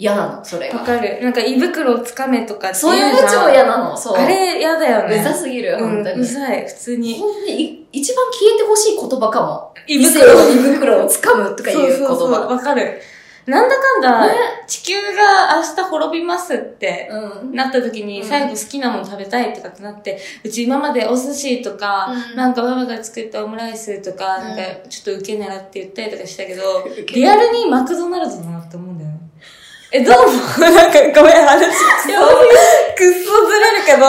嫌なの、それが。わかる。なんか胃袋をつかめとかってそういうの超嫌なの、そう。あれ嫌だよね。うざすぎる、うん、本当に。うざい、普通に。ほんとにい一番消えてほしい言葉かも。胃袋の胃袋を掴むとかいう言葉。そうそうそう、わかる。なんだかんだ、ね地球が明日滅びますって、うん。なった時にうん最後好きなもの食べたいとかってなって、うち今までお寿司とか、うんなんかママが作ったオムライスとか、うんなんかちょっと受け狙って言ったりとかしたけど、リアルにマクドナルドだなって思うん。え、どうもなんかごめん、話、くっそずれるけど、い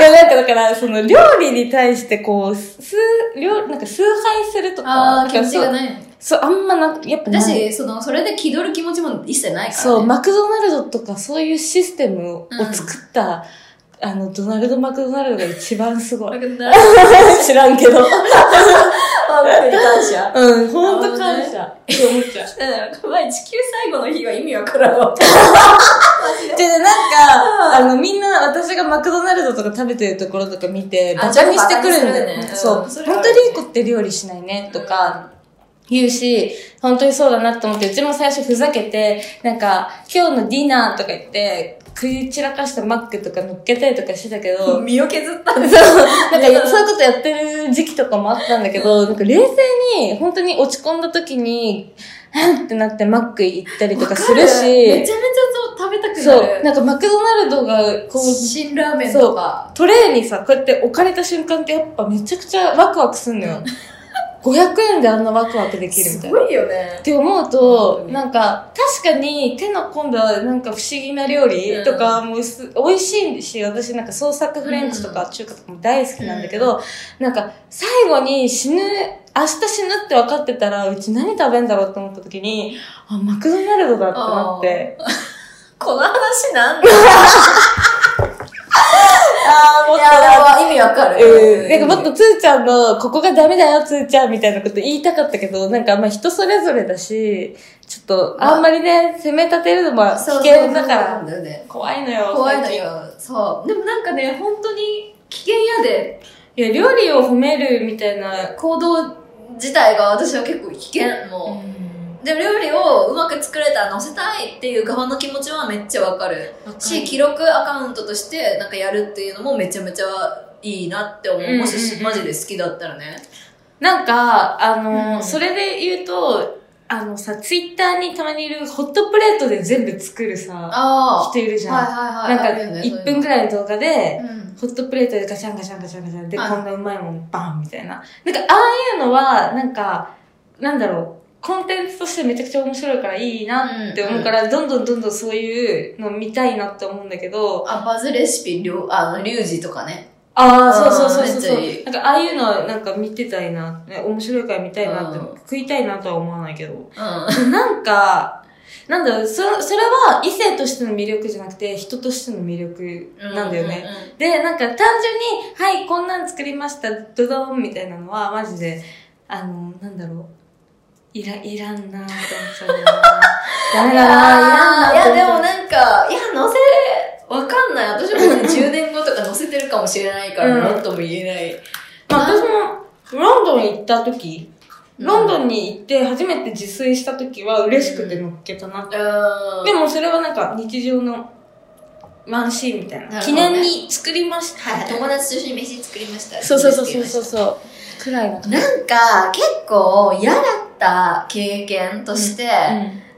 やなんかだから、その料理に対してこう、数、料、なんか崇拝するとか、ああ、気持ちそうがないの。そう、あんまな、やっぱ。だし、その、それで気取る気持ちも一切ないから、ね。そう、マクドナルドとかそういうシステムをうん作った、あの、ドナルド・マクドナルドが一番すごい。知らんけど。ドは僕に感謝。うん、ほんと感謝。って思っちゃう。前地球最後の日は意味わからんわ。で、なんか、あの、みんな私がマクドナルドとか食べてるところとか見て、あバカにしてくるんだよ。ねそう。本当にいい子って料理しないね、とか、言うし、本当にそうだなと思って、うちも最初ふざけて、なんか、今日のディナーとか言って、食い散らかしたマックとか乗っけたりとかしてたけど、身を削ったんですそう、なんかそういうことやってる時期とかもあったんだけど、なんか冷静に、本当に落ち込んだ時に、はんってなってマック行ったりとかするめちゃし、めちゃそう食べたくなそう、る。なんかマクドナルドが、こう、辛ラーメンとか。トレーにさ、こうやって置かれた瞬間ってやっぱめちゃくちゃワクワクすんのよ。500円であんなワクワクできるみたいな。すごいよねっ。て思う本となんか、確かに手の込んだなんか不思議な料理とかもす、美味しいし、私なんか創作フレンチとか中華とかも大好きなんだけど、なんか最後に死ぬ、明日死ぬって分かってたら、うち何食べんだろうって思った時に、あ、マクドナルドだってなって。この話なんだ あーいや、でも意味わかる。うん。なんかもっとつーちゃんの、ここがダメだよ、つーちゃんみたいなこと言いたかったけど、なんかまあ人それぞれだし、ちょっと、あんまりね、責め立てるのも危険だから。怖いのよ。怖いのよ。そう。でもなんかね、本当に危険やで、いや、料理を褒めるみたいな。行動自体が私は結構危険。もう。で、料理をうまく作れたら載せたいっていう側の気持ちはめっちゃわかる。し、記録アカウントとしてなんかやるっていうのもめちゃめちゃいいなって思う。もしマジで好きだったらね。なんか、あの、うんそれで言うと、あのさ、ツイッターにたまにいるホットプレートで全部作るさ、あ人いるじゃん。はいはいはい。なんか、1分くらい。の動画で、うんホットプレートでガチャンガチャンガチャンガチャンで、はいこんなうまいもんバンみたいな。なんか、ああいうのは、なんか、なんだろう、コンテンツとしてめちゃくちゃ面白いからいいなって思うから、どんどんどんどんそういうの見たいなって思うんだけど、あ、バズレシピ、りょうあの、リュウジとかね。ああ、そうそうそうそうなんか、ああいうのはなんか見てたいな、ね、面白いから見たいなって、うん食いたいなとは思わないけど。うん。なんか、なんだろう、そそれは異性としての魅力じゃなくて、人としての魅力なんだよね。で、なんか単純に、はい、こんなん作りました、ドドンみたいなのは、マジで、あの、なんだろう、いら、いらんなぁと思っちゃうんだよな。ダメだなぁ、いらんなぁーいや、でもんなんか、いや、載せ、わかんない。私も10年後とか載せてるかもしれないから、うんなんとも言えない。まあ私も、ロンドン行った時、うんロンドンに行って初めて自炊した時は嬉しくて乗っけたなって。うん。でもそれはなんか日常のワンシーンみたいな。なね記念に作りました。はい、友達と一緒に飯作りました。そうそうそうそうそうそう。くらいの。なんか、結構嫌だった経験として、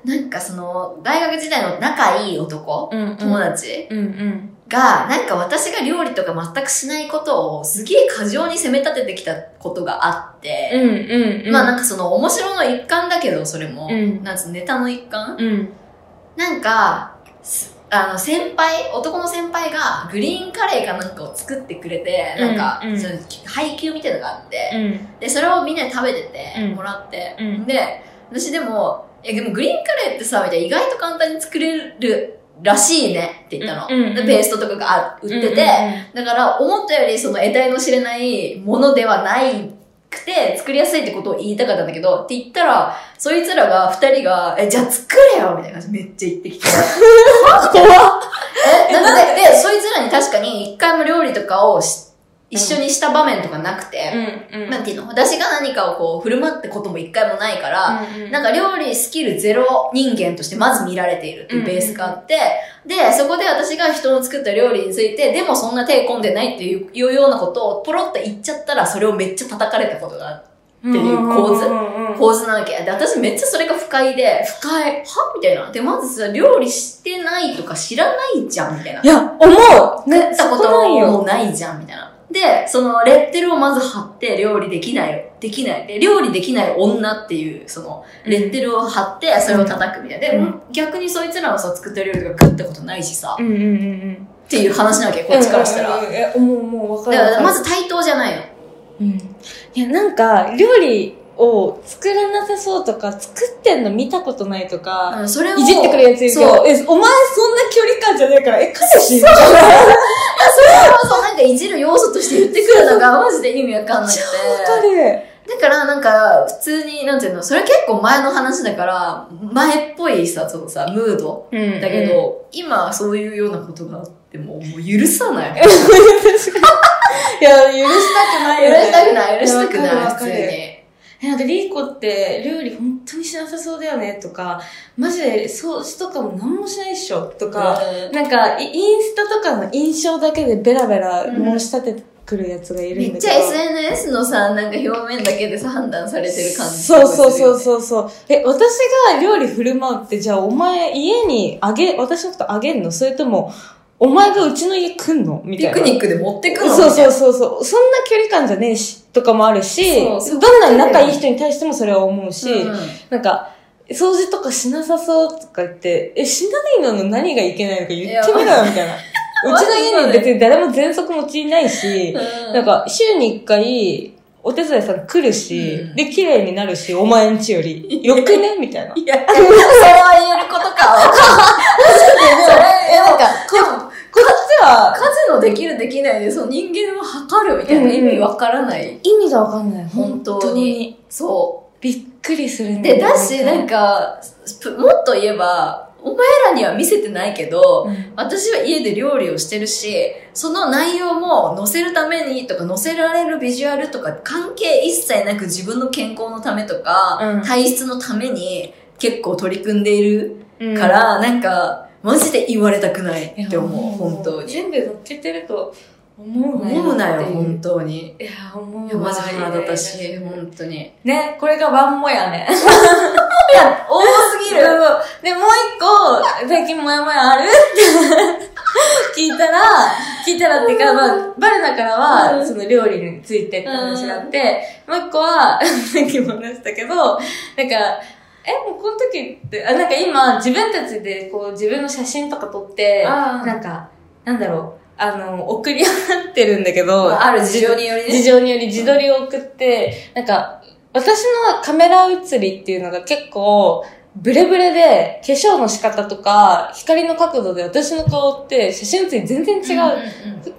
なんかその、大学時代の仲いい男、うん。うん。友達うんうん。が、なんか私が料理とか全くしないことをすげえ過剰に責め立ててきたことがあって、うんうんうん。まあなんかその面白の一環だけど、それも。うんなんつうネタの一環うん。なんか、すあの、先輩、男の先輩がグリーンカレーかなんかを作ってくれて、なんか、うん。うんその配給みたいなのがあって、うん。で、それをみんなで食べてて、うん。もらって、うん。で、私でも、え、でもグリーンカレーってさ、みたいな意外と簡単に作れるらしいねって言ったの。うんうんうん。でペーストとかがあ売ってて、うんうん。だから思ったよりその得体の知れないものではないくて作りやすいってことを言いたかったんだけど、って言ったら、そいつらが、二人が、え、じゃあ作れよみたいな感じでめっちゃ言ってきて。え、なんで、で、そいつらに確かに一回も料理とかをし一緒にした場面とかなくて、うんうん。なんていうの私が何かをこう振る舞ってことも一回もないから、なんか料理スキルゼロ人間としてまず見られているっていうベースがあって、で、そこで私が人の作った料理について、でもそんな手込んでないっていうようなことをポロッと言っちゃったら、それをめっちゃ叩かれたことがあって、っていう構図うん構図なわけ。で、私めっちゃそれが不快で、不快はみたいな。で、まずさ、料理してないとか知らないじゃんみたいな。いや、思うね、作ったこともよ。ないじゃんみたいな。で、そのレッテルをまず貼って料理できない、できない。で、料理できない女っていう、その、レッテルを貼ってそれを叩くみたいな。で、うん逆にそいつらのさ、作った料理が食ったことないしさ、うんうんうんうん。っていう話なわけ、こっちからしたら。うんうんうもうわかるわかる。だからまず対等じゃないの。うん。いや、なんか、料理を作らなさそうとか、作ってんの見たことないとか、うん、それを。いじってくるやついるけそうど、え、お前そんな距離感じゃねえから、え、彼氏そうそう、なんかいじる要素として言ってくるのがマジで意味わかんなくて。わかる。だからなんか、普通に、なんていうの、それ結構前の話だから、前っぽいさ、そのさ、ムードうんだけ、ど、今そういうようなことがあっても、もう許さない。いや、許したくないよ、ね。許したくない、許したくやない、普通に。え、なんか、リーコって料理本当にしなさそうだよね、とか、マジで掃除とかも何もしないっしょ、とか、うんなんか、イインスタとかの印象だけでベラベラ申し立ててくるやつがいるんだけど。めっちゃ SNS のさ、なんか表面だけでさ、判断されてる感じ。そうそうそうう。そうそう。え、私が料理振る舞うって、じゃあお前家にあげ、私のことあげんの？それとも、お前がうちの家来んの？みたいな。ピクニックで持ってくの？そうそうう。そうそう。そんな距離感じゃねえし、とかもあるし、どんなに仲いい人に対してもそれは思うし、うんなんか、掃除とかしなさそうとか言って、え、しないのの何がいけないのか言ってみろよ、みたいな。うちの家に別に誰も喘息持ちいないし、うんなんか、週に一回、お手伝いさん来るし、うんで、綺麗になるし、お前んちより。よくね？みたいな。いや、それは言えることか。それ、え、なんか、ここっちは、数のできるできないで、その人間を測るみたいな意味わからない。意味がわかんない。本当に。そびっくりするう。んで、だし、なんか、もっと言えば、お前らには見せてないけど、うん私は家で料理をしてるし、その内容も載せるためにとか載せられるビジュアルとか関係一切なく自分の健康のためとか、うん体質のために結構取り組んでいるうんから、なんか、マジで言われたくないって思う、も本当に。全部乗っけてると思うなよ。思うなよ、本当に。いや、思うわいや、マジ腹立たしい、本当に。ね、これがワンモヤね。いや、多すぎる。で、もう一個、最近モヤモヤある？っ て聞いたら、聞いたらっていうか、まあ、バルナからうは、んその料理についてって話があって、もう一個は、さっきも話したけど、なんか、え、もうこの時って、あ、なんか今、自分たちでこう、自分の写真とか撮って、なんか、なんだろう、あの、送り合ってるんだけど、ある事情によりね。事情により自撮りを送って、なんか、私のカメラ写りっていうのが結構、ブレブレで、化粧の仕方とか、光の角度で私の顔って写真写り全然違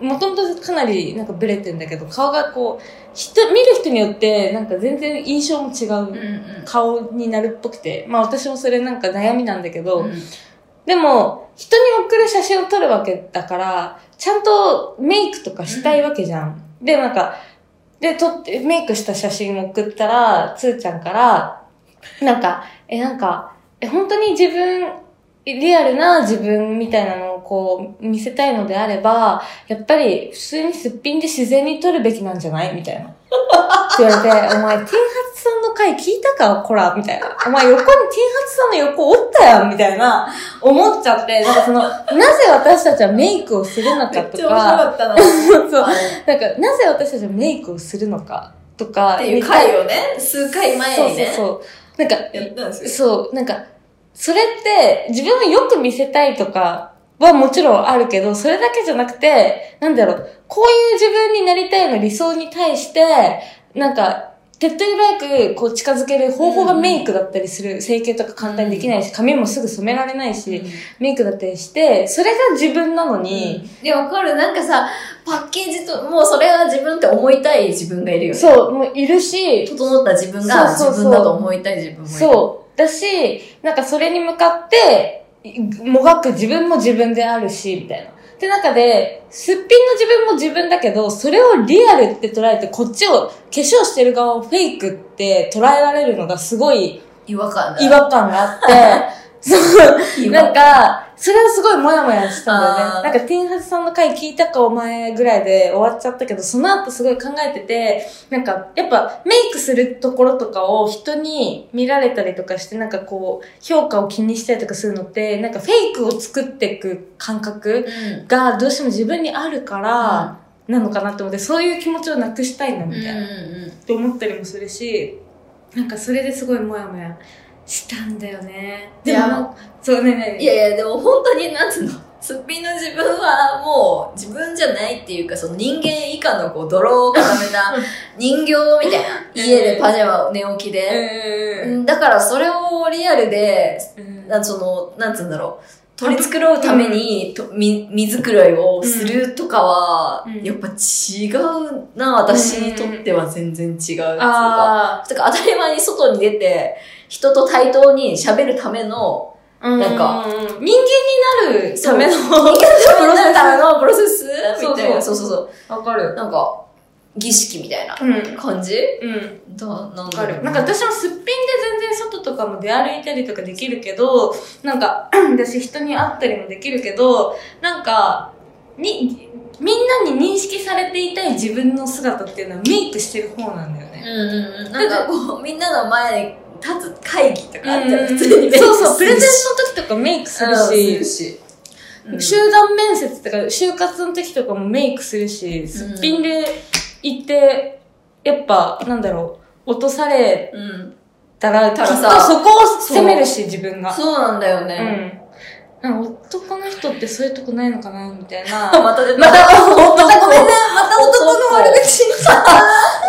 う。もともとかなりなんかブレてんだけど、顔がこう、人、見る人によってなんか全然印象も違うんうん。う顔になるっぽくて、まあ私もそれなんか悩みなんだけど、うん。でも、人に送る写真を撮るわけだから、ちゃんとメイクとかしたいわけじゃん。で、なんか、で、撮って、メイクした写真を送ったら、つーちゃんから、なんか、え、なんか、え、本当に自分、リアルな自分みたいなのをこう、見せたいのであれば、やっぱり普通にすっぴんで自然に撮るべきなんじゃないみたいな。って言われて、お前、ティンハツさんの回聞いたか？こらみたいな。お前横にティンハツさんの横おったやんみたいな、思っちゃって、なんかその、なぜ私たちはメイクをするのかとめっちゃ面白か、かったな。そうなんか、なぜ私たちはメイクをするのかとか、っていう回をね、数回前にね、そうそうそう。なんか、やったんですよ。そう、なんか、それって自分をよく見せたいとかはもちろんあるけど、それだけじゃなくて、なんだろう、こういう自分になりたいの理想に対して、なんか、手っ取り早くこう近づける方法がメイクだったりする。整形とか簡単にできないし、髪もすぐ染められないし、メイクだったりして、それが自分なのに、で、わかる。なんかさ、パッケージと、もうそれは自分って思いたい自分がいるよね。そう、もういるし、整った自分が自分だと思いたい自分もいる。そう。だし、なんかそれに向かって、いもがく自分も自分であるし、みたいな。って中で、すっぴんの自分も自分だけど、それをリアルって捉えて、こっちを化粧してる側をフェイクって捉えられるのがすごい違和感があって、そう、なんか、それはすごいモヤモヤしたんだよね。なんか、ティンハズさんの回聞いたかお前ぐらいで終わっちゃったけど、その後すごい考えてて、なんか、やっぱメイクするところとかを人に見られたりとかして、なんかこう、評価を気にしたりとかするのって、なんかフェイクを作っていく感覚うん。がどうしても自分にあるから、なのかなって思って、そういう気持ちをなくしたいな、みたいな。って思ったりもするし、なんかそれですごいモヤモヤしたんだよね。でいやも、そうねねいやいや、でも本当に、なんつうの、すっぴんの自分はもう自分じゃないっていうか、その人間以下のこう、泥を固めた 人形みたいな。家でパジャマ寝起きで。うんうんだからそれをリアルで、うんなその、なんつうんだろう？取り繕うために、とみ水くらいをするとかは、うんやっぱ違うな、私にとっては全然違ううか。あとか当たり前に外に出て、人と対等に喋るための、あ、なんかうん人間になるための、人間になるための プロセス？みたいな。そそううそうそう。わかる。なんか、儀式みたいなうん。感じ？うん。だなんわだろうかる。なんか私もすっぴんで全然外とかも出歩いたりとかできるけど、なんか、私人に会ったりもできるけど、なんか、に、みんなに認識されていたい自分の姿っていうのはメイクしてる方なんだよね。うんうんうん。なんかこう、みんなの前に立つ会議とかあったら普通にそうそう、プレゼンの時とかメイクするするし、し。うん集団面接とか、就活の時とかもメイクするし、すっぴんで行って、やっぱ、なんだろう、落とされうん。たら、きっとそこを責めるし、自分が。そうなんだようね。ん。なんか男の人ってそういうとこないのかなみたいな。また。また、男またごめんね。また男の悪口。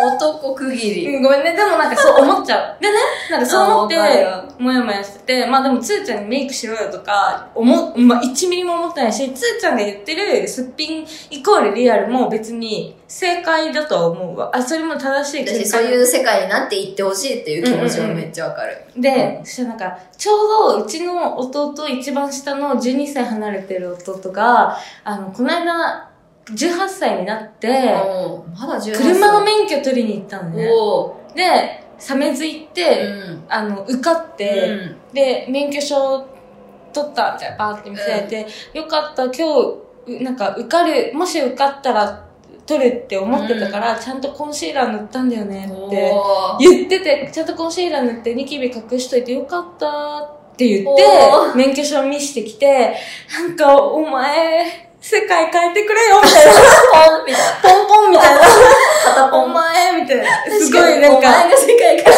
男区切り。うんごめんね。でもなんかそう思っちゃう。でね、なんかそう思ってもやもやしてて、まあでもつーちゃんにメイクしろよとか、思、まあ1ミリも思ってないし、つーちゃんが言ってるすっぴんイコールリアルも別に正解だとは思うわ。あ、それも正しい私そういう世界になっていってほしいっていう気持ちはめっちゃわかる。で、そしたらなんか、ちょうどうちの弟、一番下の12歳離れてる弟が、あの、この間、18歳になって、まだ18歳。車の免許取りに行ったのね。おで、サメズ行っーて、うん。あの、受かって、うんで、免許証取ったみたいな、バーって見せられて、よかった、今日、うなんか受かる、もし受かったら取るって思ってたから、ちゃんとコンシーラー塗ったんだよねって言ってて、ちゃんとコンシーラー塗ってニキビ隠しといてよかったって言ってお、免許証見してきて、なんか、お前、世界変えてくれよみたいな、ポンみたいな。ポンポンみたいな、片ポン。お前みたいな、すごいなんか、お前が世界から。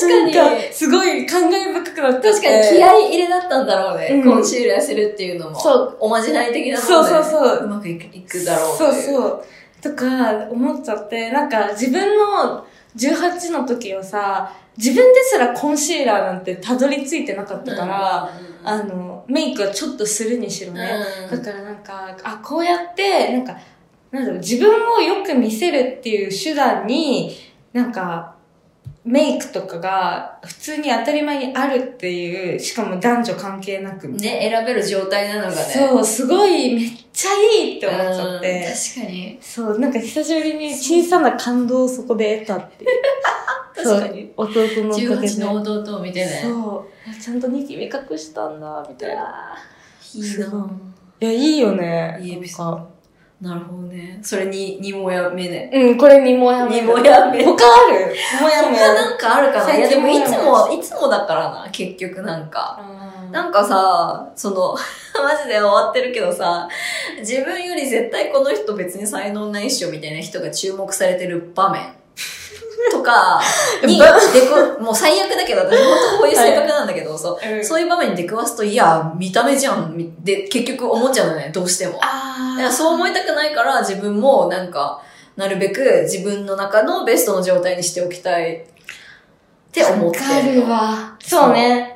確かに。なんかすごい感慨深くなってて。確かに気合い入れだったんだろうね。うんコンシールやせるっていうのも。そう。おまじない的なもので。そうそうそううまくいくいくだろう。そうそう。とか、思っちゃって、なんか自分の18の時はさ、自分ですらコンシーラーなんてたどり着いてなかったから、うんあの、メイクはちょっとするにしろね。うんだからなんか、あ、こうやって、なんか、なんだろう、自分をよく見せるっていう手段に、なんか、メイクとかが普通に当たり前にあるっていう、しかも男女関係なく。ね、選べる状態なのがね。そう、すごい、めっちゃいいって思っちゃっうんて。確かに。そう、なんか久しぶりに小さな感動をそこで得たっていう。確かに。弟のおかげで。18の弟を見てね。そう。あちゃんとニキビ隠したんだ、みたいな。いいないや、いいよね。いいエピソードなるほどね。それに、にもやめね。うん、これにもやめ。にもやめ。他ある？もやもや。他なんかあるかな？いやでもいつもいつもだからな、結局なんか。なんかさ、その、マジで終わってるけどさ、自分より絶対この人別に才能ないっしょみたいな人が注目されてる場面 とかに、もう最悪だけど、私本当こういう性格なんだけど、そううんそういう場面に出くわすと、いや、見た目じゃん、みで、結局思っちゃうのね、どうしても。だあからそう思いたくないから、自分もなんか、なるべく自分の中のベストの状態にしておきたいって思ってわかるわ。そうね。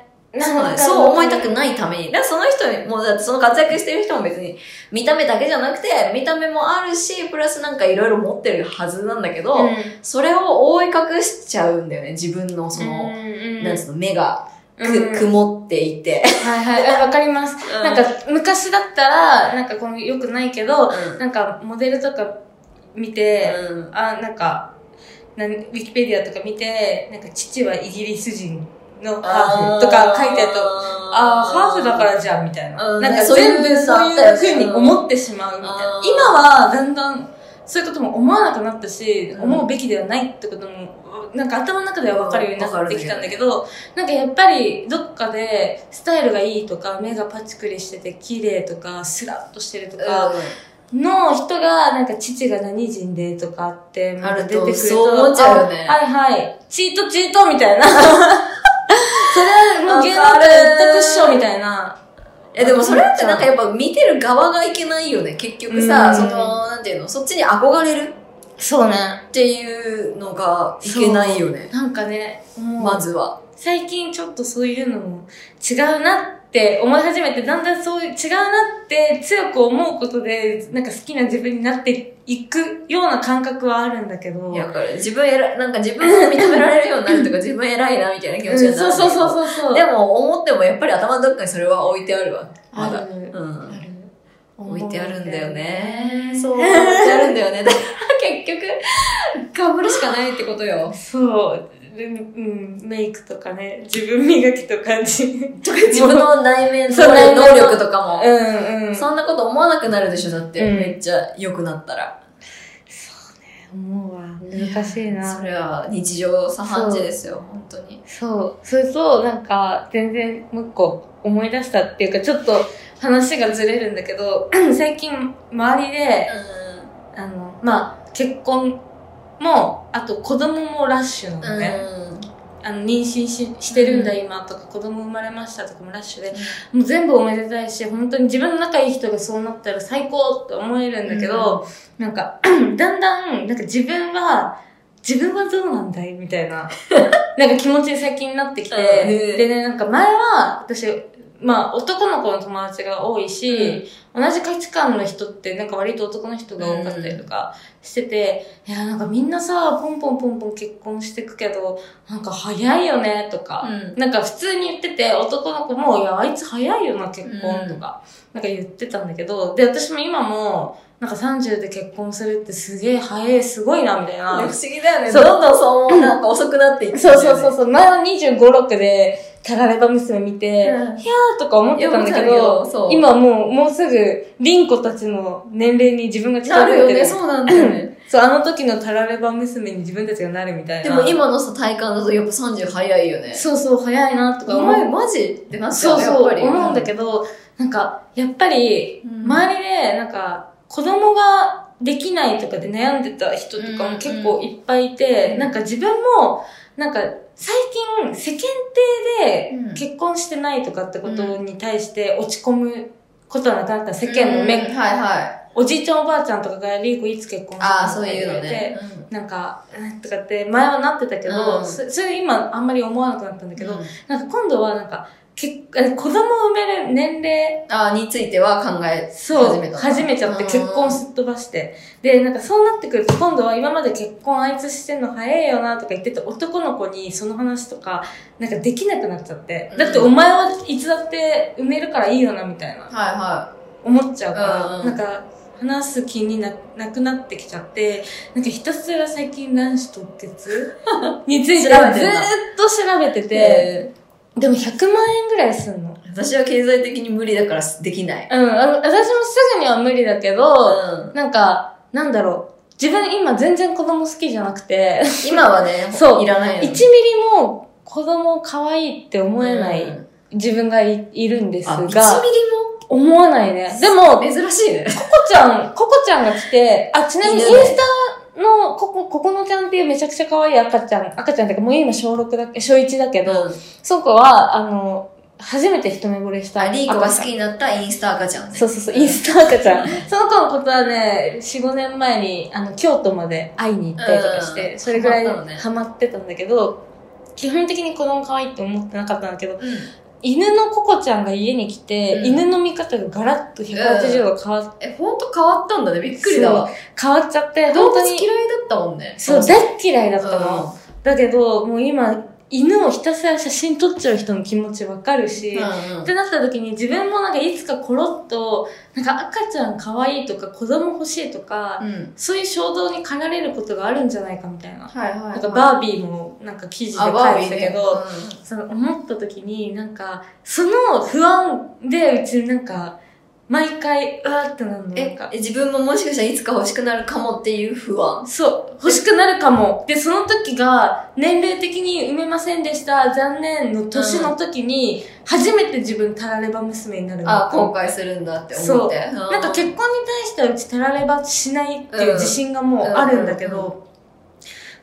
そう思いたくないために。だその人に、もうだってその活躍してる人も別に見た目だけじゃなくて、見た目もあるし、プラスなんかいろいろ持ってるはずなんだけど、うんそれを覆い隠しちゃうんだよね。自分のその、うんうんなんつうの、目がく、うん曇っていて。はいはいあ。わかります。うんなんか、昔だったら、なんかこの良くないけど、うんなんか、モデルとか見て、うんあ、なんか、なんウィキペディアとか見て、なんか、父はイギリス人のハーフとか書いてあると、あー、ハーフだからじゃん、みたいな。うんなんか全部そういう風に思ってしまうみたいな。うん今はだんだんそういうことも思わなくなったし、うん思うべきではないってことも、なんか頭の中では分かるようになってきたんだけど、なんかやっぱりどっかでスタイルがいいとか、目がパチクリしてて綺麗とか、スラッとしてるとか、の人が、なんか父が何人でとかって、あると出てくると、そう思っちゃうよねあはいはい。チートチートみたいな。それはもう芸能界一択っしょみたいな。え、でもそれってなんかやっぱ見てる側がいけないよね。結局さ、うんその、なんていうの、そっちに憧れる？そうね。っていうのがいけないよね。なんかね、まずは。最近ちょっとそういうのも違うなって思い始めて、だんだんそういう違うなって強く思うことで、なんか好きな自分になっていくような感覚はあるんだけど。いや、だから自分偉い、なんか自分を認められるようになるとか、自分偉いなみたいな気持ちうん、になるそうそうう。そうそうそう。でも思ってもやっぱり頭のどっかにそれは置いてあるわ。まだ。うん。置いてあるんだよね。そう、置いてあるんだよね。だから結局、頑張るしかないってことよ。そう。でうん、メイクとかね、自分磨きとかじ、とか自分の内面、そう能力内面の能力とかも。うんうん。そんなこと思わなくなるでしょだって、うんめっちゃ良くなったら。思うわ。難しいな。それは日常茶飯事ですよ、本当に。そう。それと、なんか、全然もう一個思い出したっていうか、ちょっと話がずれるんだけど、最近、周りで、あの、まあ、結婚も、あと子供もラッシュなのね。あの、妊娠ししてるんだ、うん今とか、子供生まれましたとかもラッシュで、もう全部おめでたいし、本当に自分の仲いい人がそうなったら最高って思えるんだけど、なんか、だんだん、なんか自分は、自分はどうなんだいみたいな、なんか気持ちに最近になってきて、うん。でね、なんか前は、私、まあ男の子の友達が多いし、同じ価値観の人ってなんか割と男の人が多かったりとかしてて、いやなんかみんなさ、ポンポンポンポン結婚してくけど、なんか早いよねとか、うん。なんか普通に言ってて、男の子も、いや、あいつ早いよな、結婚とか、なんか言ってたんだけど、で、私も今も、なんか30で結婚するってすげえ早い、すごいな、みたいな。不思議だよね。どんどんそうなんか遅くなっていく、そうそうそうそう、前は25、6で、タラレバ娘見て、うん。いやーとか思ってたんだけど今もう、もうすぐ、リンコたちの年齢に自分が近なるよね、づいてる。そうなんだよね。そう、あの時のタラレバ娘に自分たちがなるみたいな。でも今のさ、体感だとやっぱ30早いよね。そうそう、早いなとか思う。お前マジってなっちゃうそうそう、やっぱり。思うんだけど、なんか、やっぱり、うん周りで、なんか、子供ができないとかで悩んでた人とかうんも結構いっぱいいて、うんなんか自分も、なんか、最近、世間体うんで結婚してないとかってことに対して落ち込むことはなくなった世間の目、うんはいはい。おじいちゃんおばあちゃんとかが、リーコいつ結婚ああ、そういうのとか言われてね。なんか、うんとかって前はなってたけど、うんそそれ今あんまり思わなくなったんだけど、うんなんか今度はなんか、けえ子供を産める年齢、ああ、については考えそう、始めたの。始めちゃって結婚すっ飛ばして。で、なんかそうなってくると今度は今まで結婚あいつしてんの早いよなとか言ってた男の子にその話とか、なんかできなくなっちゃって。うんだってお前はいつだって産めるからいいよなみたいな、はいは思っちゃうから、なんか話す気にななくなってきちゃって、なんかひたすら最近卵子凍結 についてずっと調べてい。て、で、でも100万円ぐらいすんの。私は経済的に無理だからできない。うん、あの私もすぐには無理だけど、うんなんか、なんだろう。自分今全然子供好きじゃなくて、今はね、そういらない1ミの。リも子供可愛いって思えないうん自分がいいるんですあ、1ミリが、思わないね。でも、コも珍しいね。コちゃん、ココちゃんが来て、あ、ちなみにインスタのココ、ココのちゃんっていうめちゃくちゃ可愛い赤ちゃん、赤ちゃんっていうかもう今小6だけ、小1だけど、そこは、あの、初めて一目惚れしたあ。リーコが好きになったインスタ赤ちゃんね。そうそうそう、インスタ赤ちゃん。その子のことはね、4、5年前に、あの、京都まで会いに行ったりとかして、うんそれぐらいハマってたんだけど、基本的に子供可愛いって思ってなかったんだけど、うん。犬のココちゃんが家に来て、うん犬の見方がガラッと180度変わ,、え、ほんと変わったんだね。びっくりだわ。変わっちゃって、動物本当に、嫌いだったもんね。そう、そ大っ嫌いだったうんの。だけど、もう今、犬をひたすら写真撮っちゃう人の気持ちわかるし、うんうんってなった時に自分もなんかいつかコロッと、なんか赤ちゃん可愛いとか子供欲しいとか、うん。そういう衝動に駆られることがあるんじゃないかみたいな。はいはいはい。なんかバービーもなんか記事であ、書いてたけど、その思った時になんか、その不安でうちなんか、毎回、うわーってなるの。なんえか、え自分ももしかしたらいつか欲しくなるかもっていう不安。そう、欲しくなるかも。で、その時が、年齢的に産めませんでした、残念の年の時に、初めて自分タラレバ娘になるの。あ、後悔するんだって思そう。って。なんか結婚に対してはうちタラレバしないっていう自信がもうあるんだけど、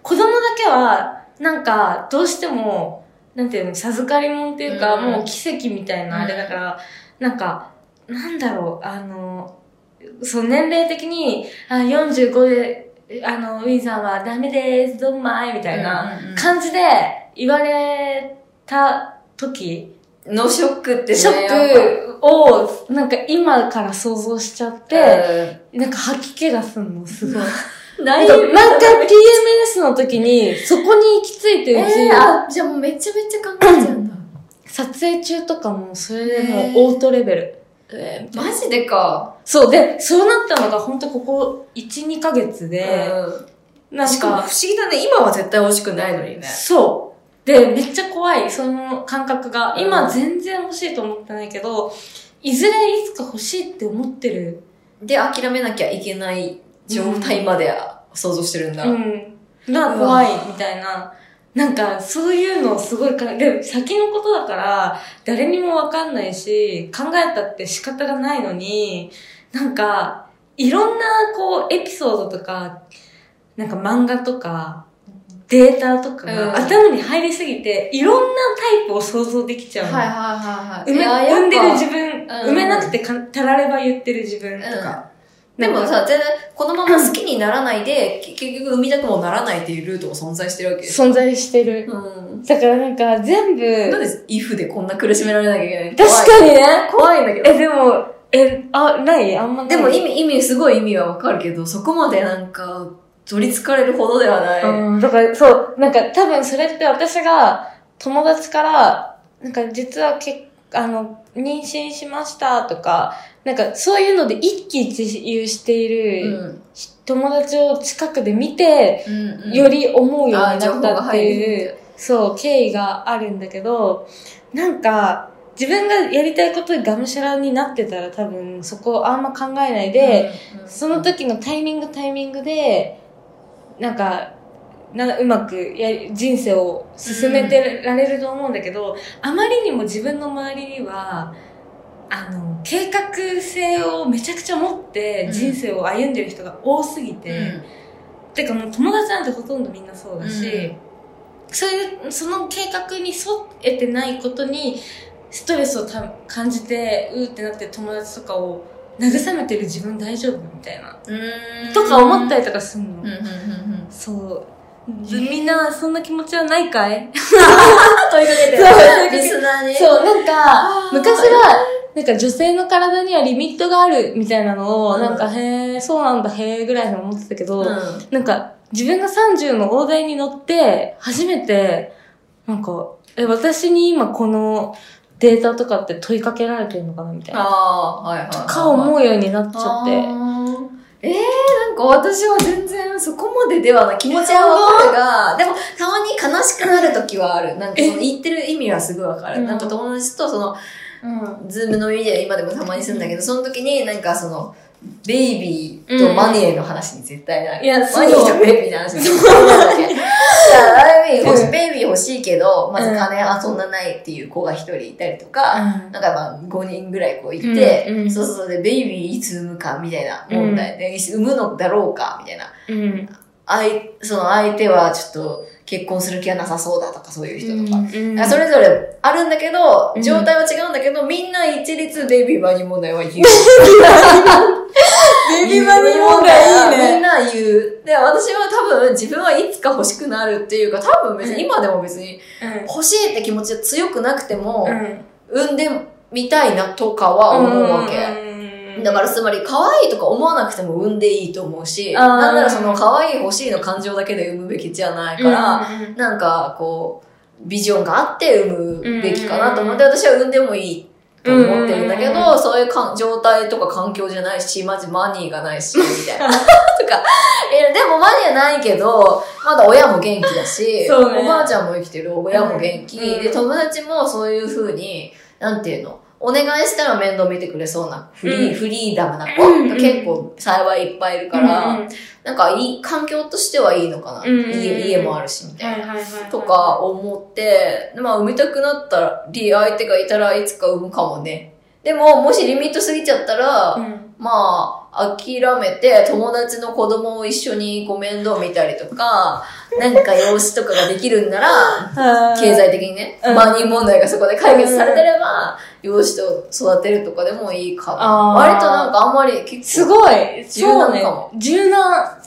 子供だけは、なんか、どうしても、なんていうの、授かり物っていうか、うんもう奇跡みたいなあれだから、なんか、なんだろう、あの、そう、年齢的に、あ、45で、あの、ウィンさんはダメです、どんまい、みたいな感じで言われた時、のショックってね。ショックを、なんか今から想像しちゃって、て、なんか吐き気がすんの、すごい。なんか、PMS の時に、そこに行き着いてうち、えー、あ、じゃあもうめちゃめちゃ考えちゃうんだ。撮影中とかも、それでもオートレベル。えー、マジでか。そう、で、そうなったのが本当ここ1、2ヶ月で、なんしかも不か、思議だね。今は絶対欲しくないのにね。そう。で、めっちゃ怖い、その感覚が。うん今全然欲しいと思ってないけど、いずれいつか欲しいって思ってる。で、諦めなきゃいけない状態まで想像してるんだ。うん。が怖いみたいな。なんか、そういうのをすごいか、で、先のことだから、誰にもわかんないし、考えたって仕方がないのに、なんか、いろんな、こう、エピソードとか、なんか漫画とか、データとかうんが頭に入りすぎて、いろんなタイプを想像できちゃうの。はいはいはいはい。埋め産んでる自分、うん埋めなくてかたられば言ってる自分とか。でもさ、全然、このまま好きにならないで、き結局産みたくもならないっていうルートも存在してるわけです存在してる。うん。だからなんか全部、なんで、イフでこんな苦しめられなきゃいけない確かにね。怖いんだけど。え、でも、え、あ、ない？あんまない。でも意味、意味、すごい意味はわかるけど、そこまでなんか、取り憑かれるほどではない。うん、だからそう、なんか多分それって私が友達から、なんか実はけあの、妊娠しましたとか、なんかそういうので一喜一憂しているうん。友達を近くで見て、うん。より思うようになったって入いう、そう、経緯があるんだけど、なんか、自分がやりたいことでがむしゃらになってたら多分そこあんま考えないで、、うんその、時のタイミングタイミングで、なんか、なうまくやり人生を進めてられると思うんだけど、あまりにも自分の周りには、あの、計画性をめちゃくちゃ持って人生を歩んでる人が多すぎて、うんてかもう友達なんてほとんどみんなそうだし、うんそういう、その計画に沿えてないことに、ストレスをた感じて、うーってなってる友達とかを慰めてる自分大丈夫みたいな。うん。とか思ったりとかすんの。うんうんうんうん。そう。ずみんな、そんな気持ちはないかい？問いかけてそうリスナーに。そう、なんか昔は、なんか女性の体にはリミットがあるみたいなのを、うんなんか、へえ、そうなんだ、へえ、ぐらいに思ってたけど、うん。なんか、自分が30の大台に乗って、初めて、なんか、え、私に今このデータとかって問いかけられてるのかなみたいな。ああ、はいはいはい。か思うようになっちゃって。ええー、なんか私は全然そこまでではない。気持ちはわかるが、で？もたまに悲しくなる時はある。なんかその言ってる意味はすごいわかる。うんなんか友達とその、うん。ズーム飲みで今でもたまにするんだけど、その時になんかその、ベイビーとマネーの話に絶対なる。いやマネーとベイビーの話に絶対なるわけ。いや、うんベイビー欲しいけど、まず金はそんなないっていう子が一人いたりとか、なんかまあ5人ぐらいこういて、うんうんそうそうで、ベイビーいつ産むかみたいな問題で、産むのだろうかみたいな。うん。相、その相手はちょっと結婚する気はなさそうだとかそういう人とか。うそれぞれあるんだけどう、ん状態は違うんだけど、みんな一律ベイビーバニー問題は言う。ベビーマミ問題いいね。みんな言う。で、私は多分自分はいつか欲しくなるっていうか、多分別に今でも別に欲しいって気持ちが強くなくても、産んでみたいなとかは思うわけ。けだからつまり可愛いとか思わなくても産んでいいと思うし、なんならその可愛い欲しいの感情だけで産むべきじゃないから、うん。なんかこう、ビジョンがあって産むべきかなと思って、私は産んでもいいと思ってるんだけど、そういうかん状態とか環境じゃないし、マジマニーがないし、みたいな。とか、え、でもマニーはないけど、まだ親も元気だし、ね。おばあちゃんも生きてる、親も元気、うんで、友達もそういう風に、なんていうの、お願いしたら面倒見てくれそうなフリー、うんフリーダムな子うんが結構幸いいっぱいいるから、なんかいい、環境としてはいいのかな。うんうんうん家家もあるし、みたいな。はいはいはい。とか思って、まあ産みたくなったり、相手がいたらいつか産むかもね。でも、もしリミット過ぎちゃったら、うんまあ、諦めて友達の子供を一緒にご面倒見たりとか、なんか養子とかができるんなら、経済的にね、うんマニー問題がそこで解決されてれば、養子と育てるとかでもいいかな。あー割となんかあんまり結す構、ごい柔軟かもそうね柔軟。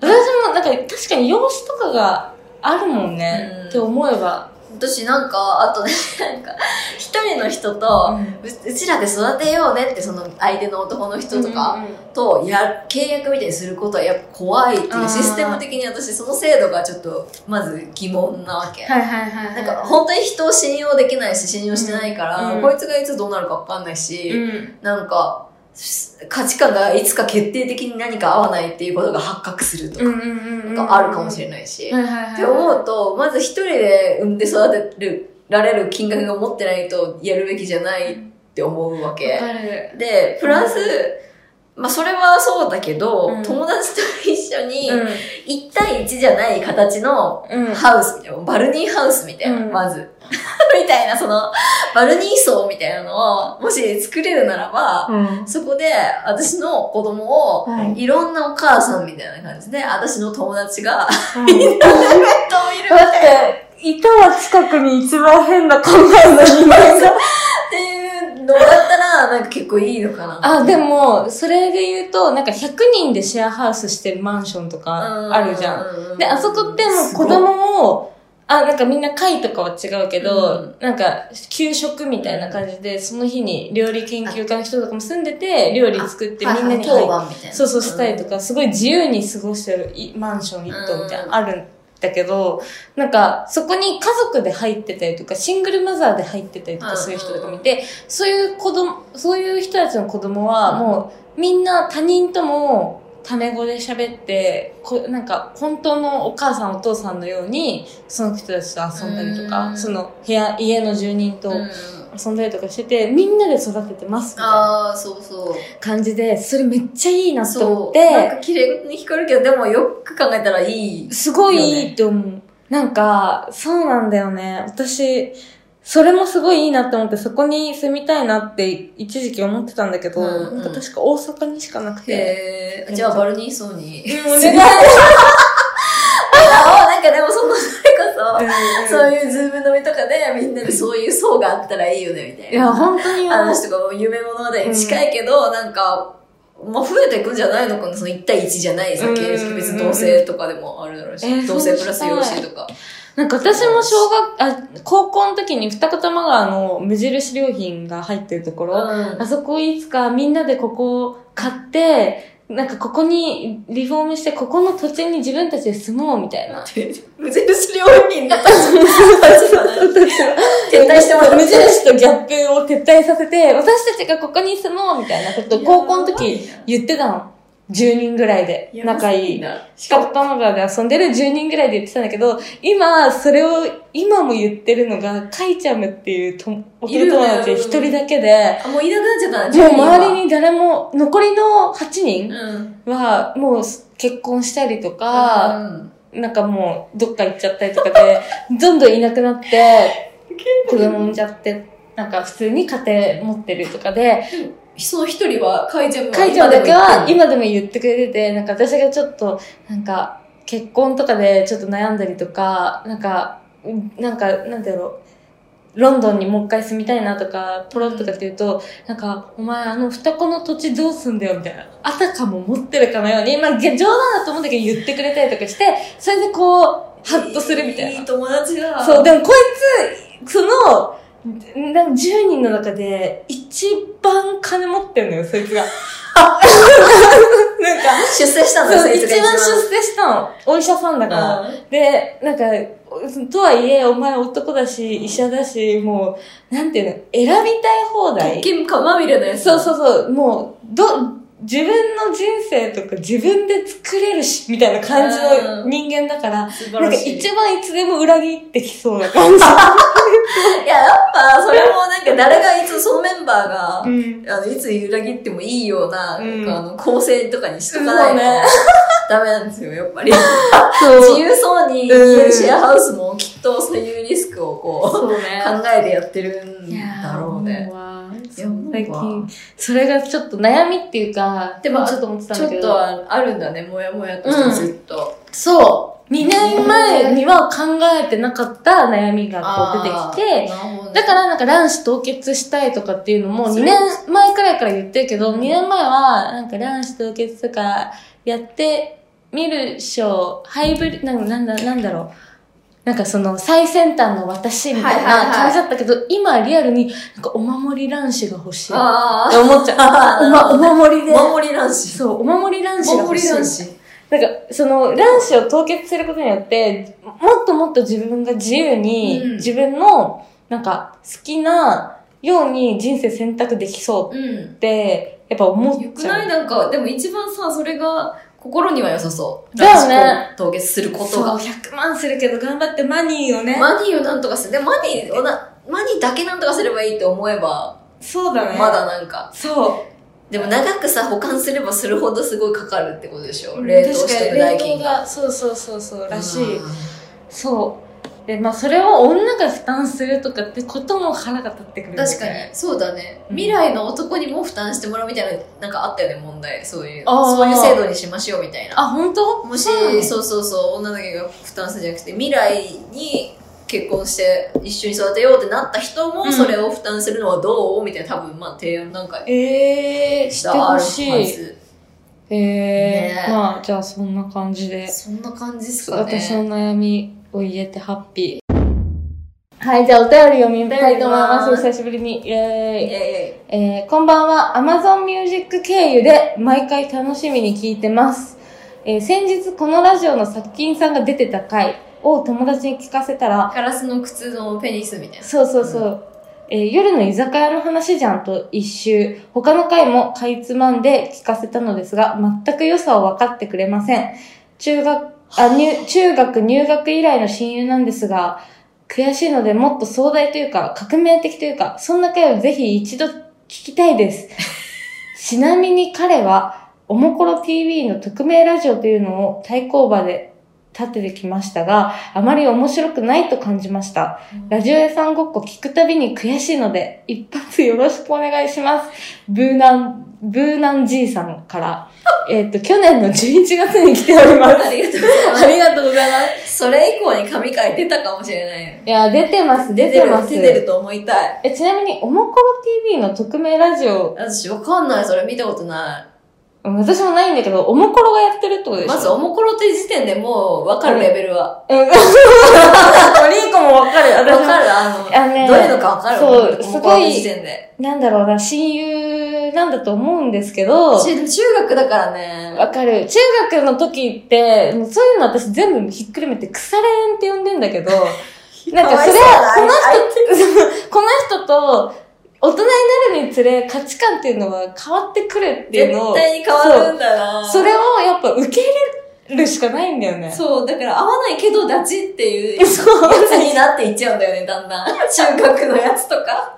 私も、なんか確かに養子とかがあるもんね。うんって思えば。私なんか、あとね、なんか、一人の人と、ううちらで育てようねって、その相手の男の人とかとや、契約みたいにすることはやっぱ怖いっていう、システム的に私その制度がちょっと、まず疑問なわけ。はいはいはい。なんか、本当に人を信用できないし、信用してないから、うんこいつがいつどうなるかわかんないし、うん。なんか、価値観がいつか決定的に何か合わないっていうことが発覚するとか、あるかもしれないし。って思うと、まず一人で産んで育てる、られる金額が持ってないとやるべきじゃないって思うわけ。で、プラス、まあそれはそうだけど、うん友達と一緒に、うん。1対1じゃない形のうん。ハウスみたいな、バルニーハウスみたいな、うんまず。みたいな、その、バルニー層みたいなのを、もし作れるならば、うん。そこで私の子供を、うんいろんなお母さんみたいな感じで、私の友達が、うんベッドを見るみだたいな。って、いたわ、近くに一番変な考えの人間が。っていうのだったら、なんか結構いいのかな。あ、でも、それで言うと、なんか100人でシェアハウスしてるマンションとかあるじゃん。んで、あそこってもう子供を、あ、なんかみんな会とかは違うけど、うん。なんか給食みたいな感じで、その日に料理研究家の人とかも住んでて、料理作ってみんなに当入っ番みたいな。そうそうしたりとか、すごい自由に過ごしてるいマンション一棟みたいなのあるんだけど、なんかそこに家族で入ってたりとか、シングルマザーで入ってたりとかする人とか見て、そういう子供、そういう人たちの子供はもうみんな他人ともタメ語で喋って、こなんか本当のお母さんお父さんのように、その人たちと遊んだりとうか、んその部屋、家の住人とうん遊んだりとかしてて、みんなで育ててますみたいなああ、そうそう。感じで、それめっちゃいいなって思。って、なんか綺麗に光るけど、でもよく考えたらいい。すごいいいって思う。なんか、そうなんだよね。私、それもすごいいいなって思って、そこに住みたいなって一時期思ってたんだけど、うんうん。なんか確か大阪にしかなくて。へえ、じゃあバルニー層に。うんお願いあなんかでもその、それこそ、そういうズーム飲みとかでみんなでそういう層があったらいいよね、みたいな。いや、本当に。思う話とかも夢物語に近いけど、なんか、まあ増えていくんじゃないのかなその1対1じゃないさ、うん別に同性とかでもあるだろうし、えー同性プラス養子とか。なんか私も小学、あ、高校の時に二子玉川の無印良品が入ってるところ、うん。あそこいつかみんなでここを買って、なんかここにリフォームして、ここの土地に自分たちで住もうみたいな。無印良品の立場撤退してもら無印とギャップを撤退させて、私たちがここに住もうみたいなことを高校の時言ってたの。10人ぐらいで、仲いい。な。しかも、玉川で遊んでる10人ぐらいで言ってたんだけど、今、それを、今も言ってるのが、カイちゃむっていうと弟友達一人だけで、あ、もういなくなっちゃったな、もう10人は周りに誰も、残りの8人うん。は、もう結婚したりとうか、んなんかもう、どっか行っちゃったりとかで、どんどんいなくなって、子供産んじゃって、なんか普通に家庭持ってるとかで、その一人は、かいちゃんはかいちゃんだけは今今でも言ってくれてて、なんか私がちょっと、なんか、結婚とかでちょっと悩んだりとか、なんか、うんなんか、なんだろう、ロンドンにもう一回住みたいなとか、ポロッとかって言うと、なんか、お前あの双子の土地どうすんだよみたいな。あたかも持ってるかのように、まあ冗談だと思うんだけど言ってくれたりとかして、それでこう、ハッとするみたいな。いい友達だ。そう、でもこいつ、その、なんか10人の中で一番金持ってんのよ、そいつが。なんか、出世したんだ、そう、一番出世したの。お医者さんだから。で、なんか、とはいえ、お前男だし、医者だし、もう、なんていうの、選びたい放題。金貨まみれのやつ。そうそうそう、もう、ど、自分の人生とか自分で作れるし、みたいな感じの人間だから、なんか。一番いつでも裏切ってきそうな感じ。いや、やっぱ、それもなんか誰がいつ、そのメンバーが、うん。あの、いつ裏切ってもいいような、うんなあの、構成とかにしとかないと、ね ダメなんですよ、やっぱり。自由そうに言えるシェアハウスもきっとそういうリスクをこう、そうね。考えてやってるんだろうね。最近、それがちょっと悩みっていうか、でもちょっと思ってたんちょっだけど。とはあるんだね、もやもやとしてずっと。そう。2年前には考えてなかった悩みがこう出てきて、ねだからなんか卵子凍結したいとかっていうのも2そう年前くらいから言ってるけど、2年前はなんか卵子凍結とかやってみるっしょ、ハイブリ、なんなんだ、なんだろう。なんかその最先端の私みたいはいはいはない感じだったけど、今リアルになんかお守り卵子が欲しい。ってあ思っちゃう。おま、お守りで。あ、守り男子。そう、お守り卵子が欲しい。守り男子。なんか、その、卵子を凍結することによって、もっともっと自分が自由に、うん自分の、なんか、好きなように人生選択できそううんっ。て、やっぱ思っよくちゃう。ない？なんか、でも一番さ、それが心には良さそう。だよね凍結することそう、が。100万するけど頑張ってマニーをね。マニーをなんとかする。で、マニーをな、マニーだけなんとかすればいいって思えば、そうだね。まだなんか。そう。でも長くさ、保管すればするほどすごいかかるってことでしょ冷凍してる代金が。が。そうそうそうそう、らしい。うんそう。で、まあ、それを女が負担するとかってことも腹が立ってくる。確かに。そうだね。うん未来の男にも負担してもらうみたいな、なんかあったよね、問題。そういう。そういう制度にしましょうみたいな。あ、本当？もし、そうそうそう女だけが負担するんじゃなくて、未来に結婚して一緒に育てようってなった人も、うんそれを負担するのはどう？みたいな、多分、まあ、提案なんかえー、してあるはほしい。ず。えー、ねまあ、じゃあそんな感じで。そんな感じですかね。私の悩みを言えてハッピー。はい、じゃあお便り読みたいと思います。久しぶりに。イェーイ。えーこんばんは。Amazon Music 経由で毎回楽しみに聞いてます。えー先日このラジオの作品さんが出てた回を友達に聞かせたら、ガラスの靴のペニスみたいな。そうそうそう。えー夜の居酒屋の話じゃんと一周、他の回もかいつまんで聞かせたのですが、全く良さを分かってくれません。中学、あ、入、中学入学以来の親友なんですが、悔しいのでもっと壮大というか、革命的というか、そんな回をぜひ一度聞きたいです。ちなみに彼は、おもころ TV の匿名ラジオというのを対抗馬で立ててきましたが、あまり面白くないと感じました。ラジオ屋さんごっこ聞くたびに悔しいので、一発よろしくお願いします。ブーナン、ブーナンじいさんから、えっと、去年の11月に来ております。ありがとうございます。ありがとうございます。それ以降に神回出たかもしれないよ。いや、出てます、出てます。出てると思いたい。え、ちなみに、おもころ TV の匿名ラジオ、私わかんない、それ見たことなうん私もないんだけど、おもころがやってるってことでい。しょ？まず、おもころって時点でもうわかるレベルは。うん。リーコもわかる。わかるあの、あのねどういうのかわかる？そうすごい。なんだろうな、親友なんだと思うんですけど、中中学だからね。わかる。中学の時って、もうそういうの私全部ひっくるめて腐れ縁って呼んでんだけど、なんかそれは、この人、この人と大人になるにつれ価値観っていうのは変わってくるっていうのを、絶対に変わるんだな。そうそれをやっぱ受け入れるしかないんだよね。そう、だから合わないけどダチっていう そう。やつになっていっちゃうんだよね、だんだん。中学のやつとか。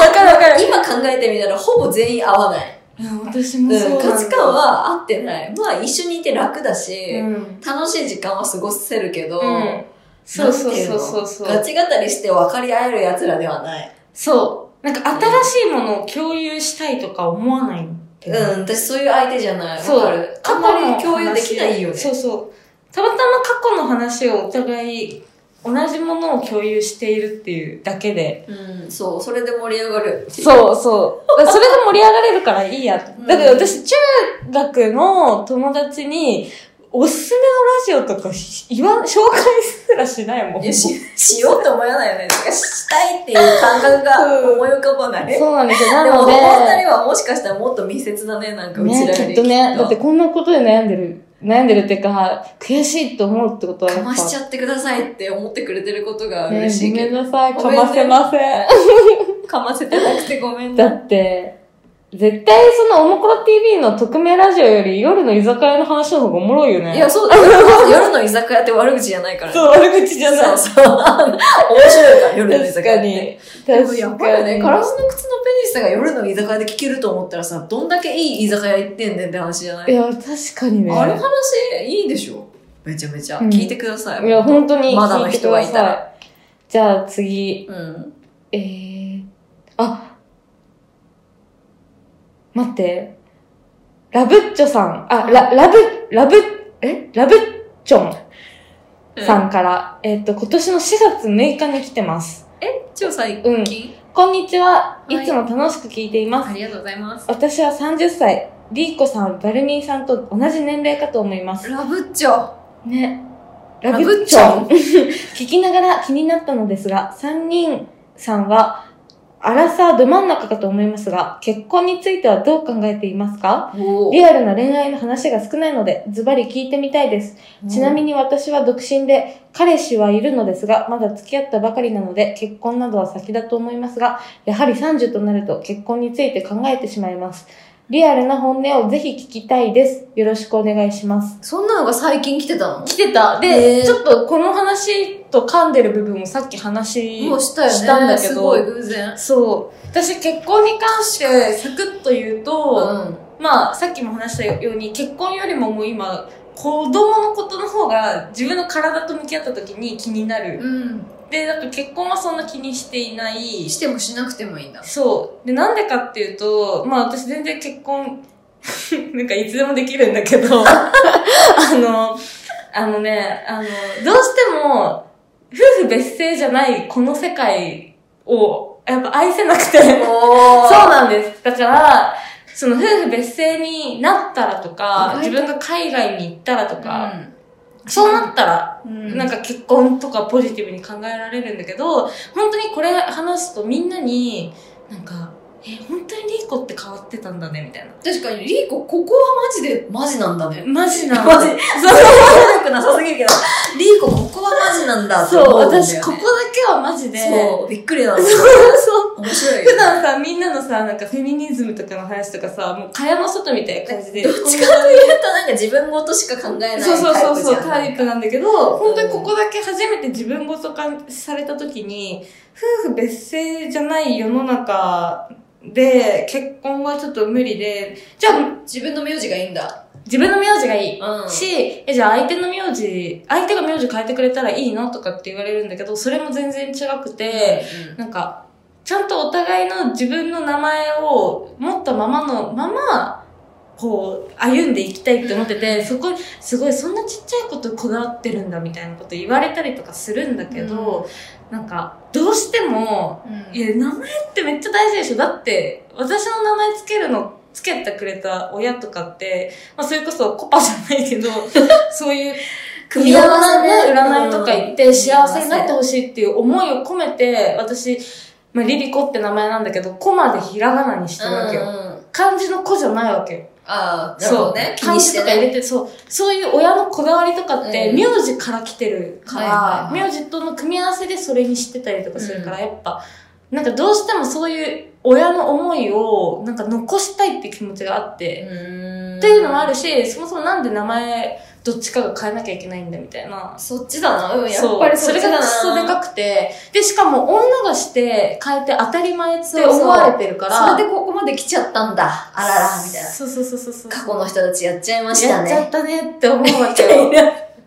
わかるわかる。今考えてみたらほぼ全員合わない。私うんもそうなんだ価値観は合ってない。まあ一緒にいて楽だし、うん。楽しい時間は過ごせるけど、うん。そうそうそうそうそう。ガチ語りして分かり合える奴らではない。そう。なんか新しいものを共有したいとか思わないんだよねうん、私そういう相手じゃない。そうわかる。あんまり共有できないよね。そうそう。たまたま過去の話をお互い同じものを共有しているっていうだけで。うん、そう、それで盛り上がる。そうそう。それで盛り上がれるからいいやだから私中学の友達におすすめのラジオとかし言わ、紹介すらしないもん。いやし、しようって思わないよね。なんかしたいっていう感覚が思い浮かばない。そうなんですよ。でも、おなので、二人はもしかしたらもっと密接だね、なんかうちね、らより。きっとね、だってこんなことで悩んでる、悩んでるっていうか、悔しいと思うってことはやっぱ。かましちゃってくださいって思ってくれてることがね嬉しいごめけど。んなさい、ごめんねかませません。かませてなくてごめんだな。って、絶対そのおもころ TV の匿名ラジオより夜の居酒屋の話の方がおもろいよね。いや、そう。夜の居酒屋って悪口じゃないから。そう、悪口じゃない。そうそう。面白いから、夜の居確酒屋って。かに。でもやっぱりね、カラかスの靴のペニスが夜の居酒屋で聞けると思ったらさ、どんだけいい居酒屋行ってんねんって話じゃない？いや、確かにね。あの話いいでしょ？めちゃめちゃ。うん聞いてください。いや、本当にまだの人がいたら。じゃあ次、うん。えー、あ、待って。ラブッチョさん、あ、ラ、ラブ、ラブ、え？ラブッチョンさんから、えっ、と、今年の4月6日に来てます。超最うん近、こんにちは。はいいつも楽しく聞いています。ありがとうございます。私は30歳。リーコさん、バルミンさんと同じ年齢かと思います。ラブッチョ。ね。ララブッチョ。聞きながら気になったのですが、3人さんは、アラサーど真ん中かと思いますが、結婚についてはどう考えていますか？おリアルな恋愛の話が少ないので、ズバリ聞いてみたいです。ちなみに私は独身で、彼氏はいるのですが、まだ付き合ったばかりなので、結婚などは先だと思いますが、やはり30となると結婚について考えてしまいます。リアルな本音をぜひ聞きたいです。よろしくお願いします。そんなのが最近来てたの？来てた。で、ちょっとこの話と噛んでる部分もさっき話したんだけどすごい偶然。そう。私結婚に関してサクッと言うと、うん。まあさっきも話したように結婚よりももう今子供のことの方が自分の体と向き合った時に気になる。うん。で、なんか結婚はそんな気にしていない。してもしなくてもいいんだ。そう。で、なんでかっていうと、まあ私全然結婚、なんかいつでもできるんだけど、あの、あのね、あの、どうしても、夫婦別姓じゃないこの世界を、やっぱ愛せなくて。そうおなんです。だから、その夫婦別姓になったらとか、自分が海外に行ったらとか、そうなったら、うん。なんか結婚とかポジティブに考えられるんだけど、本当にこれ話すとみんなに、なんか、え、本当にリーコって変わってたんだね、みたいな。確かに、リーコ、ここはマジで、マジなんだね。マジなマジ。そうそれは悪くなさすぎるけど、リーコ、ここはマジなんだってそう、思うんだよ、ね。私ここだけはマジで、そう、びっくりなんだ。そうそう。面白いよ、普段さ、みんなのさ、なんかフェミニズムとかの話とかさ、もう蚊帳の外みたいな感じで。どっちかというと、なんか自分ごとしか考えないそう。そうそうそう、タイプなんだけど、本当にここだけ初めて自分ごと化された時に、夫婦別姓じゃない世の中で結婚はちょっと無理で、じゃあ自分の名字がいいんだ。自分の名字がいい。うん。し、え、じゃあ相手の名字、相手が名字変えてくれたらいいの？とかって言われるんだけど、それも全然違くて、なんか、ちゃんとお互いの自分の名前を持ったままのまま、こう、歩んでいきたいって思ってて、そこ、すごいそんなちっちゃいことこだわってるんだみたいなこと言われたりとかするんだけど、なんか、どうしても、うんいや、名前ってめっちゃ大事でしょだって、私の名前つけるの、つけてくれた親とかって、まあそれこそコパじゃないけど、そういう組み合わせねいろんなね、占いとか行って、うん幸せになってほしいっていう思いを込めて、私、まあ、リリコって名前なんだけど、コまでひらがなにしてるわけよ。漢字の子じゃないわけよ。ああ、なるほどね。気漢。字とか入れて、そう、そういう親のこだわりとかって、うん。名字から来てるから、名字との組み合わせでそれにしてたりとかするから、やっぱ、なんかどうしてもそういう親の思いを、なんか残したいって気持ちがあって、っっていうのもあるし、そもそもなんで名前、どっちかが変えなきゃいけないんだみたいな。そっちだな。うん、やっぱりそれがクソでかくて、で、しかも女がして変えて当たり前って思われてるから、それでここまで来ちゃったんだ。あらら、みたいな。そうそうそうそうそう。過去の人たちやっちゃいましたね。やっちゃったねって思うわけよ。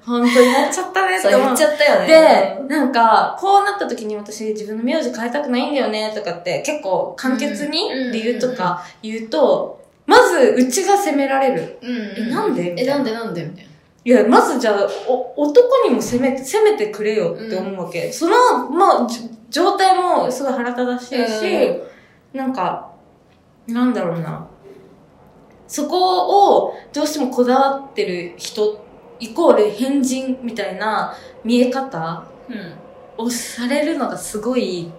本当にやっちゃったねって思う。そう言っちゃったよね。で、なんか、こうなった時に私自分の名字変えたくないんだよねとかって結構簡潔にうん理由とか言うと、まずうちが責められる。うん。えなんで？え、なんでなんでみたいな。いや、まずじゃあ、お、男にも責め、責めてくれよって思うわけ。その、まあ、じ状態もすごい腹立たしいし、なんか、なんだろうな。そこをどうしてもこだわってる人、イコール変人みたいな見え方うん。をされるのがすごい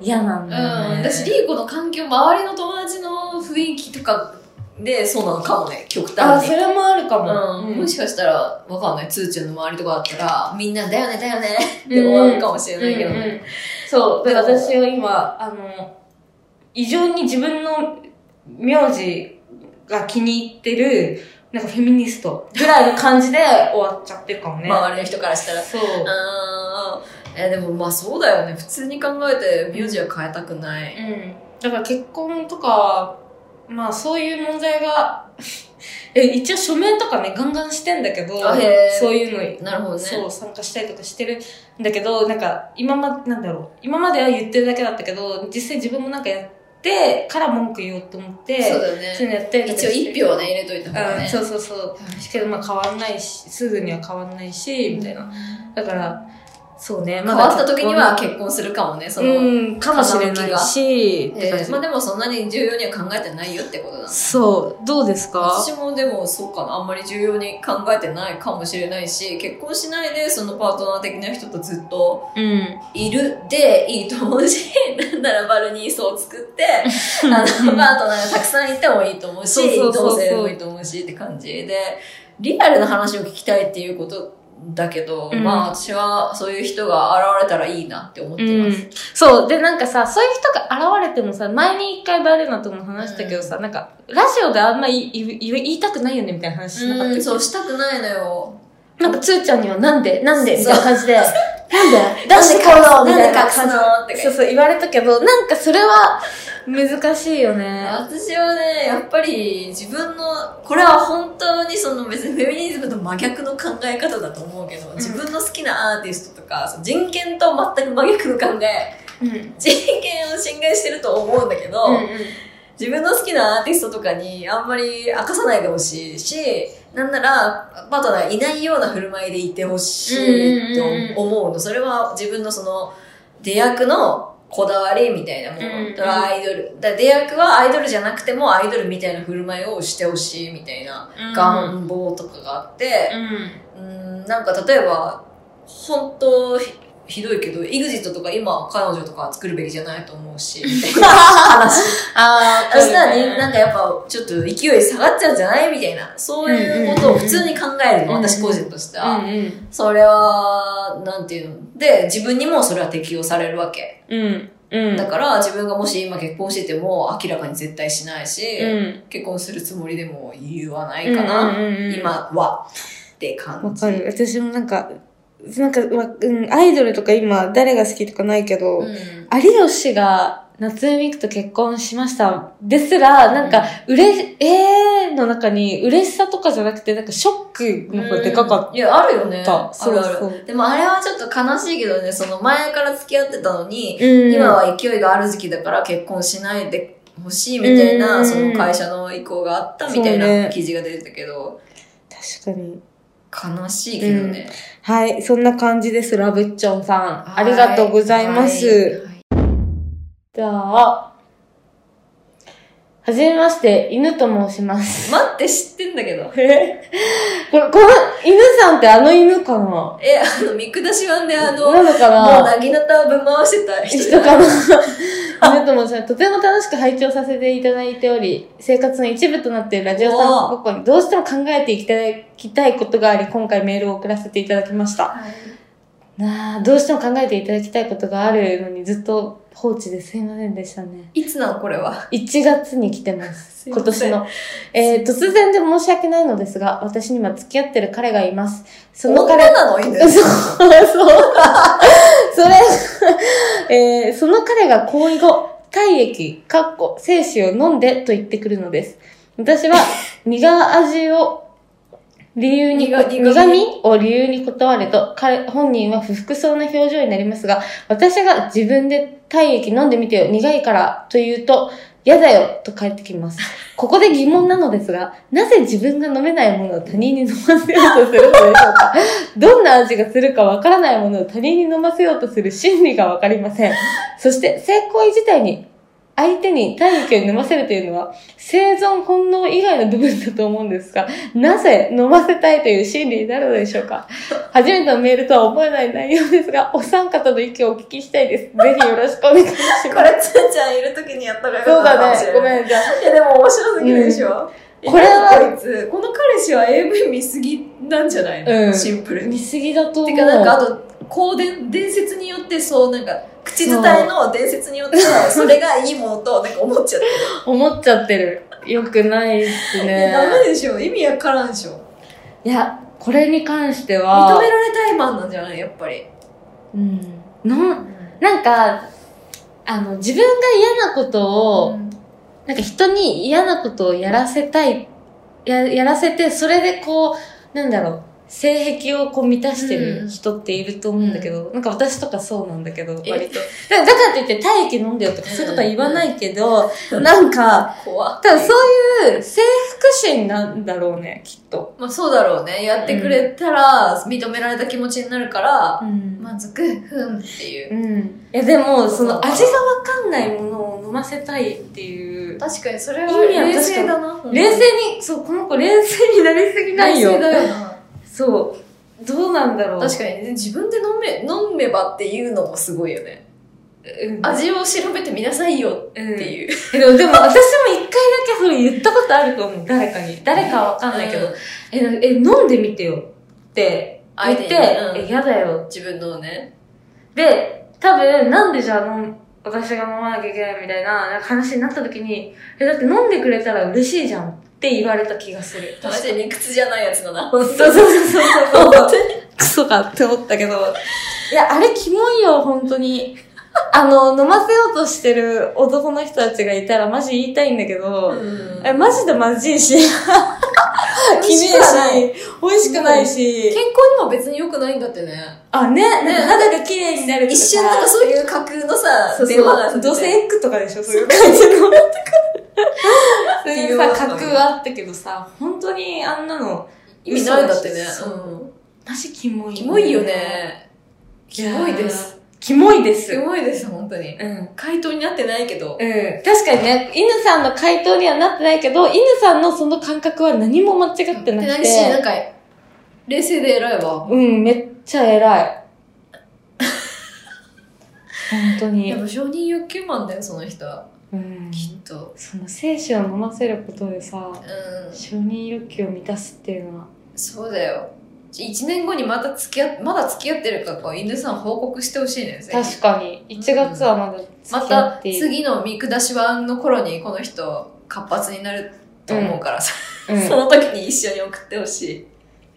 嫌なんだよね。うん。私、リーコの環境、周りの友達の雰囲気とかで、そうなのかもね、極あ、端に。それもあるかも。うん、もしかしたら、わかんない、つーちゃんの周りとかだったら、みんな、だよね、だよね、って終わるかもしれないけどうんうんね。そう。で、私は今、あの、異常に自分の名字が気に入ってる、なんかフェミニストぐらいの感じで終わっちゃってるかもね。周りの人からしたら。そう。あーえ、でもまあそうだよね。普通に考えて、名字は変えたくない。うん。だから結婚とか、まあそういう問題が、え、一応署名とかね、ガンガンしてんだけど、そういうのなるほどね。そう、参加したりとかしてるんだけど、なんか、今ま、なんだろう、今までは言ってるだけだったけど、実際自分もなんかやってから文句言おうと思って、そうだよそういうね。のやったりとか一応一票はね、入れといた方がうん、ね。そうそうそう。けどまあ変わんないし、すぐには変わんないし、みたいな。だから、そうね。変わった時には結結婚するかもね、そ婚の。うん、かもしれないし、えーまあでもそんなに重要には考えてないよってことだね。そう、どうですか？私もでもそうかな。あんまり重要に考えてないかもしれないし、結婚しないでそのパートナー的な人とずっとうん。いるでいいと思うし、なんならバルニーソを作って、あの、パートナーがたくさんいてもいいと思うし、同性でもいいと思うしって感じで、リアルな話を聞きたいっていうことだけど、うん。まあ私はそういう人が現れたらいいなって思ってます。うん。そう。で、なんかさ、そういう人が現れてもさ、前に一回バレナとも話したけどさ、なんか、ラジオであんま言い言いたくないよねみたいな話しなかったうん、そうしたくないのよ。なんかつーちゃんにはなんでなんで？みたいな感じで、なんで？出なんでしてこうよみたいな感じのってそうそう言われたけど、なんかそれは難しいよね。私はね、やっぱり自分の、これは本当にその別にフェミニズムと真逆の考え方だと思うけど、自分の好きなアーティストとか、その人権と全く真逆の考え、うん。うん人権を侵害してると思うんだけど、うん。自分の好きなアーティストとかにあんまり明かさないでほしいし、なんなら、パートナーがいないような振る舞いでいてほしいと思うの。それは自分のその、出役のこだわりみたいなもの。アイドル。だ出役はアイドルじゃなくてもアイドルみたいな振る舞いをしてほしいみたいなうん願望とかがあって、うん。うん、なんか例えば、本当ひひどいけど、EXIT とか今彼女とか作るべきじゃないと思うし、みたいな話。あそしたらね、なんかやっぱちょっと勢い下がっちゃうんじゃない？みたいな。そういうことを普通に考えるの、私個人としてうは。それは、なんていうの？で、自分にもそれは適用されるわけ。うん。うん。だから自分がもし今結婚してても明らかに絶対しないし、うん。結婚するつもりでも言わないかな。今は。って感じ。わかる。私もなんか、なんか、わうん、アイドルとか今誰が好きとかないけど、うん。有吉が夏海美久と結婚しました。ですら、なんか、うれ、えーの中に嬉しさとかじゃなくて、なんかショックの方がでかかっいや、あるよね。た。あるある。そうそう。でもあれはちょっと悲しいけどね、その前から付き合ってたのに、うん今は勢いがある時期だから結婚しないでほしいみたいな、うんその会社の意向があったみたいそうねな記事が出てたけど、確かに。悲しいけどね。はい、そんな感じです、ラブッチョンさん。はいありがとうございます。はいじゃあ、はじめまして、犬と申します。待って、知ってんだけど。え？これ、この犬さんってあの犬かな？え、あの、見下し湾であの、なのかな？もう、なぎなたをぶん回してた人かな？犬と申します。とても楽しく拝聴させていただいており、生活の一部となっているラジオさんごっこにどうしても考えていただきたいことがあり、今回メールを送らせていただきました。なあ、どうしても考えていただきたいことがあるのにずっと放置ですいませんでしたね。いつなんこれは？1月に来てます。今年の。えー、突然で申し訳ないのですが、私には付き合ってる彼がいます。その彼女なの？犬。そう、そう。それ、えー、その彼が行為後、体液、かっこ、精子を飲んでと言ってくるのです。私は、苦味を理由に、苦苦味苦味を理由に断ると、彼、本人は不服そうな表情になりますが、私が自分で体液飲んでみてよ、苦いから、と言うと、嫌だよ、と返ってきます。ここで疑問なのですが、なぜ自分が飲めないものを他人に飲ませようとするのでしょうか？どんな味がするかわからないものを他人に飲ませようとする心理がわかりません。そして、性行為自体に相手に体液を飲ませるというのは、生存本能以外の部分だと思うんですが、なぜ飲ませたいという心理になるのでしょうか？初めてのメールとは思えない内容ですが、お三方の意見をお聞きしたいです。ぜひよろしくお願いします。これ、つーちゃんいる時にやったらよそうかったかもしだね。ごれない。めん、じゃあ。いや、でも面白すぎるでしょ。これはえこいつ、この彼氏は AV 見すぎなんじゃないの、うんシンプルに。見すぎだと思う。てか、なんか、あと、こう伝、伝説によって、そう、なんか、口伝えの伝説によって、それがいいものと、なんか思っちゃってる。思っちゃってる。よくないっすね。ダメでしょ意味わからんでしょいや、これに関して認は、められたいマンなんじゃない？やっぱり。うん。の、なんか、あの、自分が嫌なことを、なんか人に嫌なことをやらせたい、や、やらせて、それでこう、なんだろう、性癖をこう満たしてる人っていると思うんだけど、なんか私とかそうなんだけど、え？割と。だからといって体液飲んでよとかそういうことは言わないけど、なんか、怖っただそういう征服心なんだろうね、きっと。まあそうだろうね。やってくれたら、認められた気持ちになるから、ん満足、ふんっていう。うん。いやでも、その味がわかんないものを飲ませたいっていう。確かにそれは冷静だな。冷静に、そう、この子冷静になりすぎないよ。冷静だよな。そう。どうなんだろう。確かにね、自分で飲め、飲めばっていうのもすごいよね。うん味を調べてみなさいよっていう。えでも、でも私も一回だけそれ言ったことあると思う。誰かに。誰かはわかんないけど。うんえ、なえ、飲んでみてよって言って、え、嫌だよ。自分のね。で、多分、なんでじゃあ飲ん私が飲まなきゃいけないみたいな話になった時に、え、だって飲んでくれたら嬉しいじゃんっって言われた気がする。マジで理屈じゃないやつだな。そうそうそうそうそう。クソかって思ったけど。いや、あれキモいよ、本当に。あの、飲ませようとしてる男の人たちがいたらマジ言いたいんだけど、うんえ、マジでまずいし、きし、美味しくないし健、康にも別に良くないんだってね。あ、ね、なんか肌が綺麗になる一瞬なんかそういう架空のさ、そう電話がそう、ドセエッグとかでしょ、そういう感じの。そういうさ、架空あったけどさ、本当にあんなの、意味ないんだってね。そううんマジキモい、キモいよ。ね。キモいです。。キモいです。キモいです、本当に。うん。回答になってないけど。うん。確かにね、犬さんの回答にはなってないけど、犬さんのその感覚は何も間違ってなくて。ないし、なんか、冷静で偉いわ。うん、めっちゃ偉い。本当にやっ。ぱ承認欲求マンだよ、その人は。うん。きっと。その精子を飲ませることでさ、うん。承認欲求を満たすっていうのは。そうだよ。一年後にまた付き合っ、まだ付き合ってるかこう、犬さん報告してほしいね。確かに。1月はまだ付まき合たっている。次の見下し版の頃にこの人活発になると思うからさ、うん その時に一緒に送ってほし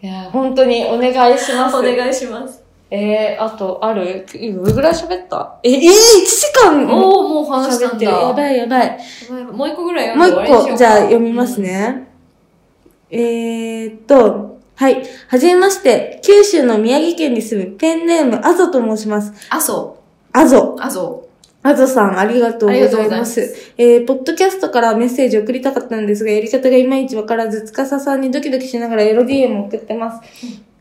い。いや、本当にお願いします。お願いします。えー、あと、ある？どれぐらい喋った？え、えー、1時間もおー、もう話したんだ。やばいやばい。もう一個ぐらいもう読んで終わりにしようか一個、じゃあ読みます。ね。えーっと、はい。はじめまして、九州の宮城県に住むペンネーム、あぞと申します。あ、そあぞ。う。あ、そあぞさん、ありがとうございありがとうございま。ますえー、ポッドキャストからメッセージを送りたかったんですが、やり方がいまいちわからず、つかささんにドキドキしながらエロ DM を送ってます。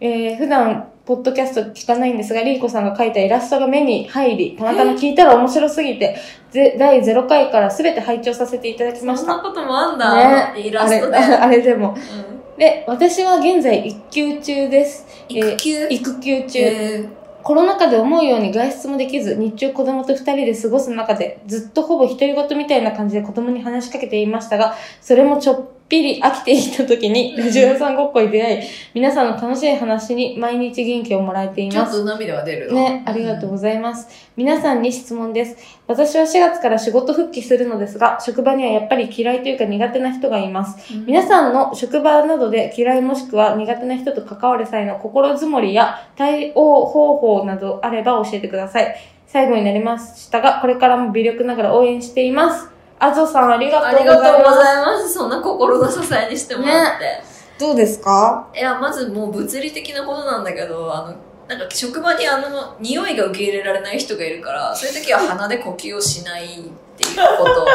えー、普段、ポッドキャスト聞かないんですが、リーコさんが描いたイラストが目に入り、たまたま聞いたら面白すぎて、ぜ第0回からすべて拝聴させていただきう。ました。そんなこともあんだ。イラストで。あれ、あれでも。うんで、私は現在育休中です。育休えー育休？中。えコロナ禍で思うように外出もできず、日中子供と二人で過ごす中で、ずっとほぼ独り言みたいな感じで子供に話しかけていましたが、それもちょっぴり飽きていた時に、ラジオ屋さんごっこに出会い、皆さんの楽しい話に毎日元気をもらえていー、ちょます。っと涙が出るなね、ありがとうございます。皆さんに質問です。私は4月から仕事復帰するのですが、職場にはやっぱり嫌いというか苦手な人がいます。うん皆さんの職場などで嫌いもしくは苦手な人と関わる際の心づもりや対応方法などあれば教えてください。最後になりましたが、これからも微力ながら応援しています。あぞさんありがあとうございます。りがとうございます。そんな心の支えにしてもらって。どうですか？いや、まずもう物理的なことなんだけど、あの、なんか職場にあの、匂いが受け入れられない人がいるから、そういう時は鼻で呼吸をしないっていうことを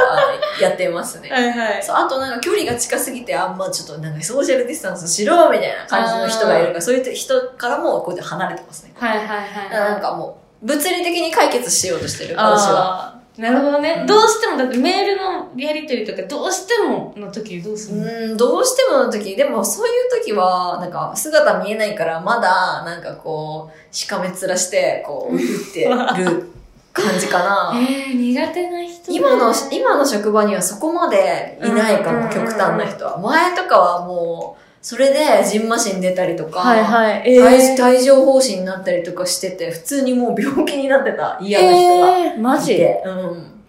やってますね。はいはい。そう、あとなんか距離が近すぎて、あんまちょっとなんかソーシャルディスタンスしろみたいな感じの人がいるから、そういう人からもこうやって離れてますね。はいはいはい。なんかもう、物理的に解決しようとしてる、私は。なるほどね、うん。どうしても、だってメールのやりとりとか、どうしてもの時どうするの、うん、どうしてもの時、でもそういう時は、なんか姿見えないから、まだ、なんかこう、しかめ面して、こう、打ってる感じかな。えー、苦手な人ね今の、今の職場にはそこまでいないかも、極端な人は。前とかはもう、それで、ジンマシン出たりとか、はいはい。え帯帯状疱疹になったりとかしてて、普通にもう病気になってた嫌な人がえー、マジ。うん。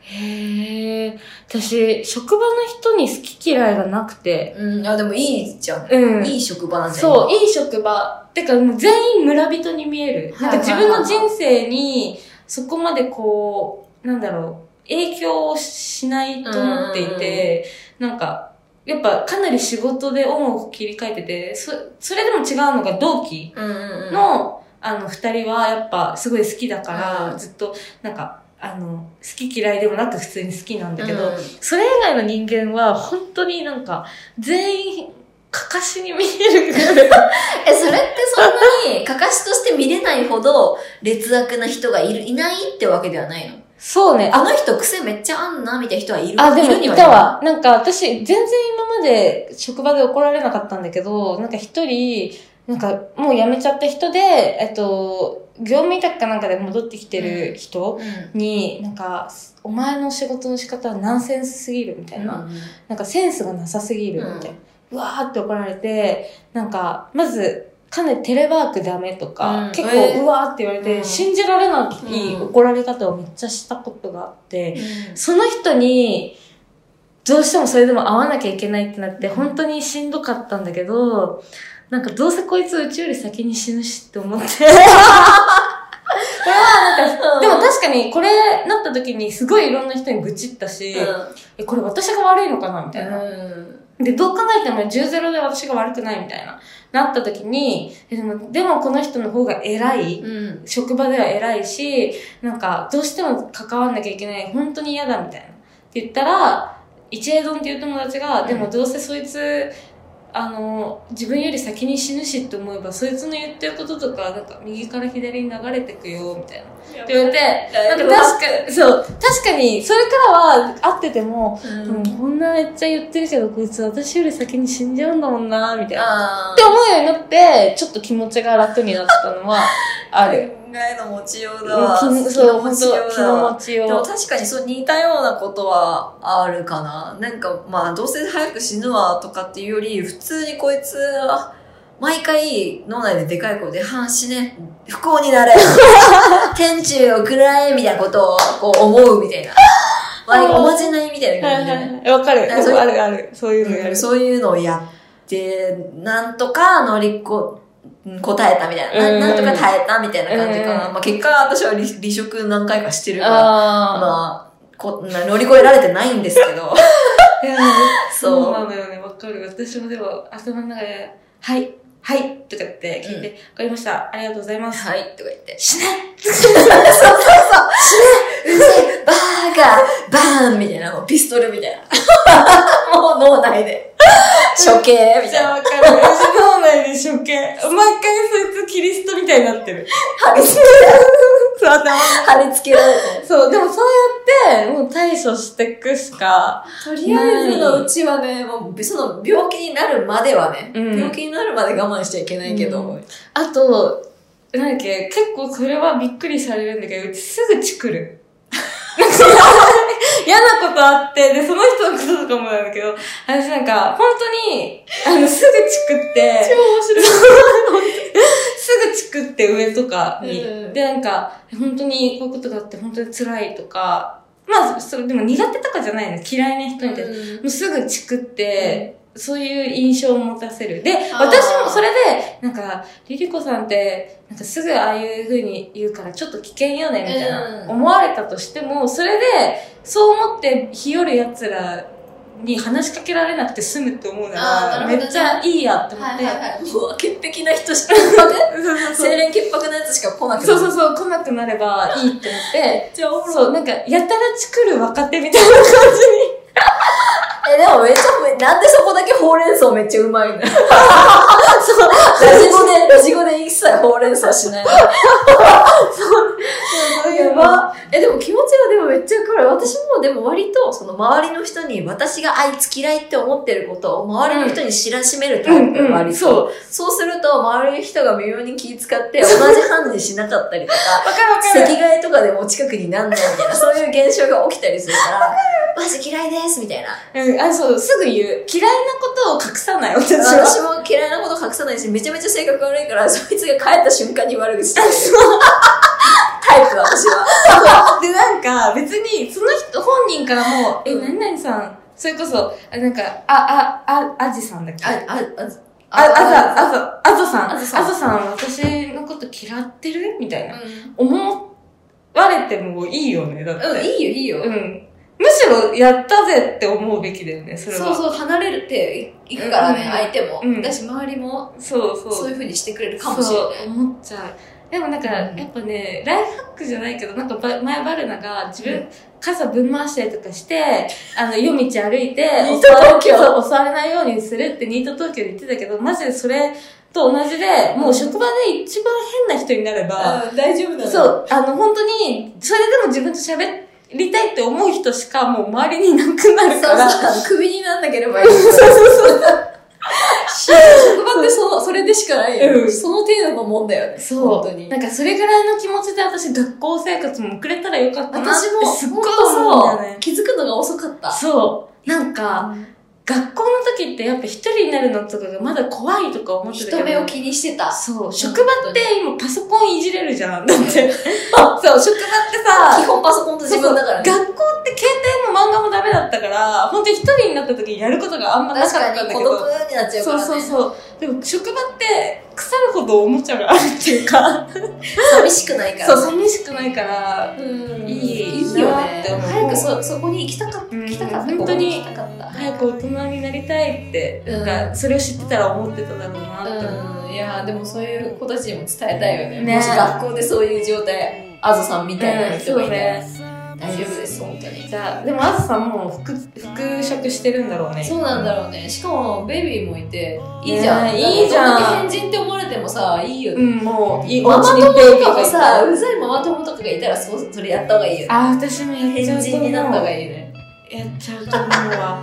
へえ。私、職場の人に好き嫌いがなくて。うん、あ、でもいいじゃん。うんいい職場なんじゃん。そう、今いい職場。てか、もう全員村人に見える。なんか自分の人生に、そこまでこう、なんだろう、影響しないと思っていて、なんか、やっぱかなり仕事でオンオフ切り替えてて、そ、それでも違うのが同期うんうんうん。の、あの、二人はやっぱすごい好きだから、うんずっと、なんか、あの、好き嫌いでもなく普通に好きなんだけど、うんそれ以外の人間は本当になんか、全員、かかしに見える。え、それってそんなに、かかしとして見れないほど劣悪な人がいる、いないってわけではないの？そうね。あの人癖めっちゃあんなみたいな人はいる？あ、でもいたわ。なんか私、全然今まで職場で怒られなかったんだけど、なんか一人、なんかもう辞めちゃった人で、えっと、業務委託かなんかで戻ってきてる人うん。に、なんか、お前の仕事の仕方はナンセンスすぎるみたいな。うんなんかセンスがなさすぎるみたいな。うわーって怒られて、なんか、まず、かなりテレワークダメとか、うん。結構、えー。うわーって言われて、うん。信じられないうん怒られ方をめっちゃしたことがあって、うん。その人に、どうしてもそれでも会わなきゃいけないってなって、本当にしんどかったんだけど、なんかどうせこいつうちより先に死ぬしって思って。これはなん。か、でも確かにこれなった時にすごいいろんな人に愚痴ったし、え、これ私が悪いのかなみたいな。で、どう考えても10-0で私が悪くないみたいな。なった時に、えでも、でもこの人の方が偉い。うん。職場では偉いし、なんか、どうしても関わんなきゃいけない。本当に嫌だみたいな。って言ったら、一栄丼っていう友達が、うんでもどうせそいつ、あの、自分より先に死ぬしって思えば、そいつの言ってることとか、なんか右から左に流れてくよ、みたいな。って言われて、なんか確か、そう、確かに、それからは会ってても、ううんん、こんなめっちゃ言ってるけど、こいつ私より先に死んじゃうんだもんな、みたいな。あって思うようになって、ちょっと気持ちが楽になったのは、ある。考えの持ちようだわ。うん気そう、本気の持ちよ当気のうだわ持ちよでも確かにそう似たようなことはあるかな。なんかまあどうせ早く死ぬわとかっていうより、普通にこいつは毎回脳内ででかい声で、はあ死ね、不幸になれ、天中を食らえみたいなことをこう思うみたいな。まあ、おまじないみたいなはい感じではいはい。わかる。あそうあるある。そういうのやる。そういうのをやって、なんとか乗りこ、うん答えたみたいな。うんななんとか耐えたみたいな感じかな。うんまあ結果私は離離職何回かしてるから、あまあ、こな乗り越えられてないんですけど。そうそうなのよね。わかる。私もでも頭の中で、はい、はい、とかって聞いて、わ、かりました。ありがとうございます。はい、とか言って。死ねそうそうそう。死ねうぜえバーカバーンみたいな、もうピストルみたいな。もう脳内で。処刑みたいな。ゃわかる。私回そいつキリストみたいになってる。貼り付そう、頭貼り付けられて。そう、でもそうやって、もう対処していくしか、とりあえずのうちはね、もう、その病気になるまではね、うん病気になるまで我慢しちゃいけないけど、うんあと、なんだっけ、結構それはびっくりされるんだけど、うちすぐチクる。嫌なことあって、で、その人のこととかもなんだけど、私なんか、本当に、あの、すぐチクって、超面白い。すぐチクって上とかに。うんで、なんか、本当にこういうことがあって本当に辛いとか、まあ、それでも苦手とかじゃないの。嫌いな人に対して。もうすぐチクって、そういう印象を持たせる。で、私もそれで、なんか、リリコさんって、なんかすぐああいう風に言うからちょっと危険よね、みたいな、うん思われたとしても、それで、そう思って日和る奴らに話しかけられなくて済むって思うなら、めっちゃいいやって思って。はいはいはい。もう、潔潔な人しか、潔 白そうそうそう清廉潔白なやつしか来なくなる。そうそうそう、来なくなればいいって思って、じゃあ、おもろいそう、なんか、やたらチクる若手みたいな感 え、でもめっちゃ、なんでそこだけほうれん草めっちゃうまいの そう、ラジゴで、ラジゴで一切ほうれん草しないの。じ。やば。え、でも気持ちがでもめっちゃわかる。私もでも割と、その周りの人に私があいつ嫌いって思ってることを周りの人に知らしめるタイプ、うんうん割と。そう。そうすると、周りの人が微妙に気遣って、同じ犯人しなかったりとか、わかるわかる。席替えとかでも近くになんないみたいな、そういう現象が起きたりするから、マジ嫌いですみたいな。うん、あ、そう、すぐ言う。嫌いなことを隠さない、私は。私も嫌いなこと隠さないし、めちゃめちゃ性格悪いから、そいつが帰った瞬間に悪口してる。タイプ、私は。で、なんか、別に、その人、本人からも、え、何々さん、それこそ、あなんか、あ、あ、あ、あじさんだっけ？あ、あ、あ、あざ、あざ、あざさん。ああざさんざさん、私のこと嫌ってる？みたいな。う思われてもいいよね、だって。ん。うん、いいよ、いいよ。うん。むしろ、やったぜって思うべきだよね、それは。そうそう、離れるっていくからね、うん相手も。うんだし、周りも、そうそう。そういう風にしてくれるかもしれない。そう、思っちゃう。でもなんか、うんやっぱね、ライフハックじゃないけど、なんかば前バルナが自分、傘ぶん回したりとかして、あの、夜道歩いて、ニート東京襲われないようにするってニート東京で言ってたけど、マジでそれと同じで、もう職場で一番変な人になれば、うん、大丈夫だそ。う、あの、本当に、それでも自分と喋りたいって思う人しかもう周りにいなくなるから、そうそう、クビになんなければいい。そうそうそう。職場ってその、それでしかないよ。うんその程度のもんだよね。そう。本当に。なんかそれぐらいの気持ちで私学校生活も送れたらよかったなって私も、すっごい本当思うんだよね。気づくのが遅かった。そう。なんか、学校の時ってやっぱ一人になるのとかがまだ怖いとか思ってたけど。人目を気にしてた。そう。職場って今パソコンいじれるじゃん。だって。そう、職場ってさ、基本パソコンと自分だからね。そうそう学校って携帯も漫画もダメだったから、本当に一人になった時にやることがあんまなかっ確たんだけど。かに孤独になっちゃうかそうらね。そうそう。でも職場って腐るほどおもちゃがあるっていうか、寂しくないから。そう、寂しくないから、うん。いいいいよねなって。早くそ、そこに行きたかった。うん行きたかった。本当に。早く大人になりたいって、うんなんか、それを知ってたら思ってただろうなって思う。うん。いや、でもそういう子たちにも伝えたいよね。ねもし学校でそういう状態、あずさんみたいな人がいたら、うんそう大丈夫です、本当に。じゃあ、でもあずさんもう復復職してるんだろうね。そうなんだろうね。しかも、ベビーもいて、いいじゃん。ねいいじゃん変人って思われてもさ、いいよね。うん、もう、いいママ友とかもいさ、たうざいママ友とかがいたら、そうそれやった方がいいよね。あ、私もやっちゃ変うと人になった方がいいいね。い。やっちゃうと思うわ。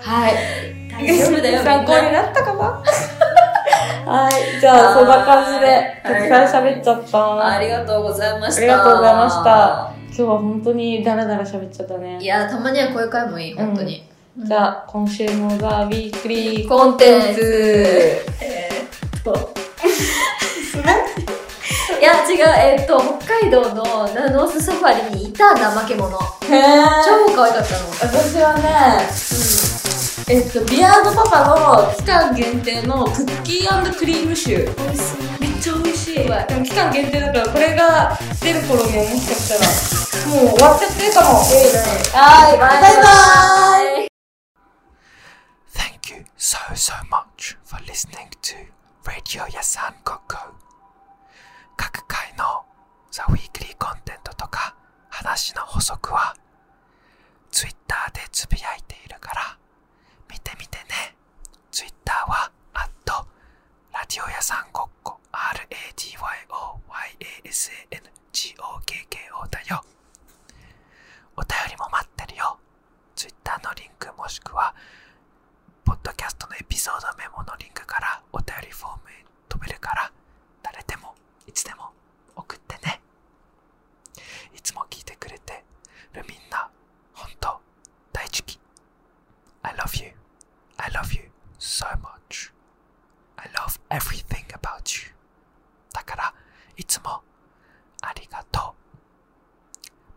はい。大丈夫だよ、参考になったかな？はい。じゃあ、そんな感じで、たくさん喋っちゃった。ありがとうございました。ありがとうございました。今日は本当にダラダラ喋っちゃったね。いや、たまにはこういう回もいい、本当に。じゃあ、今週のザ・ウィークリーコンテンツ。えーっと、いや、違う、えっと、北海道のノースサファリにいた怠け者。超可愛かったの。私はね、えっと、ビアードパパの期間限定のクッキークリームシュー。美味しい。めっちゃ美味しい。でも期間限定だから、これが出る頃にはもしかしたら、もう終わっちゃってるかも。はい、バイバイ Thank you so so much for listening to Radio Yasan Koko 各回の The Weekly コンテンツとか話の補足は Twitter でつぶやいているから見てみてね。Twitter はラディオ屋さんごっこ RADYOYASANGOKKO だよ。お便りも待ってるよ。Twitter のリンクもしくはポッドキャストのエピソードメモのリンクからお便りフォームへ飛べるから誰でもいつでも送ってね。いつも聞いてくれてるみんな本当大好き。I love you. I love you so much I love everything about you だからいつもありがと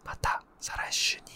うまた再来週に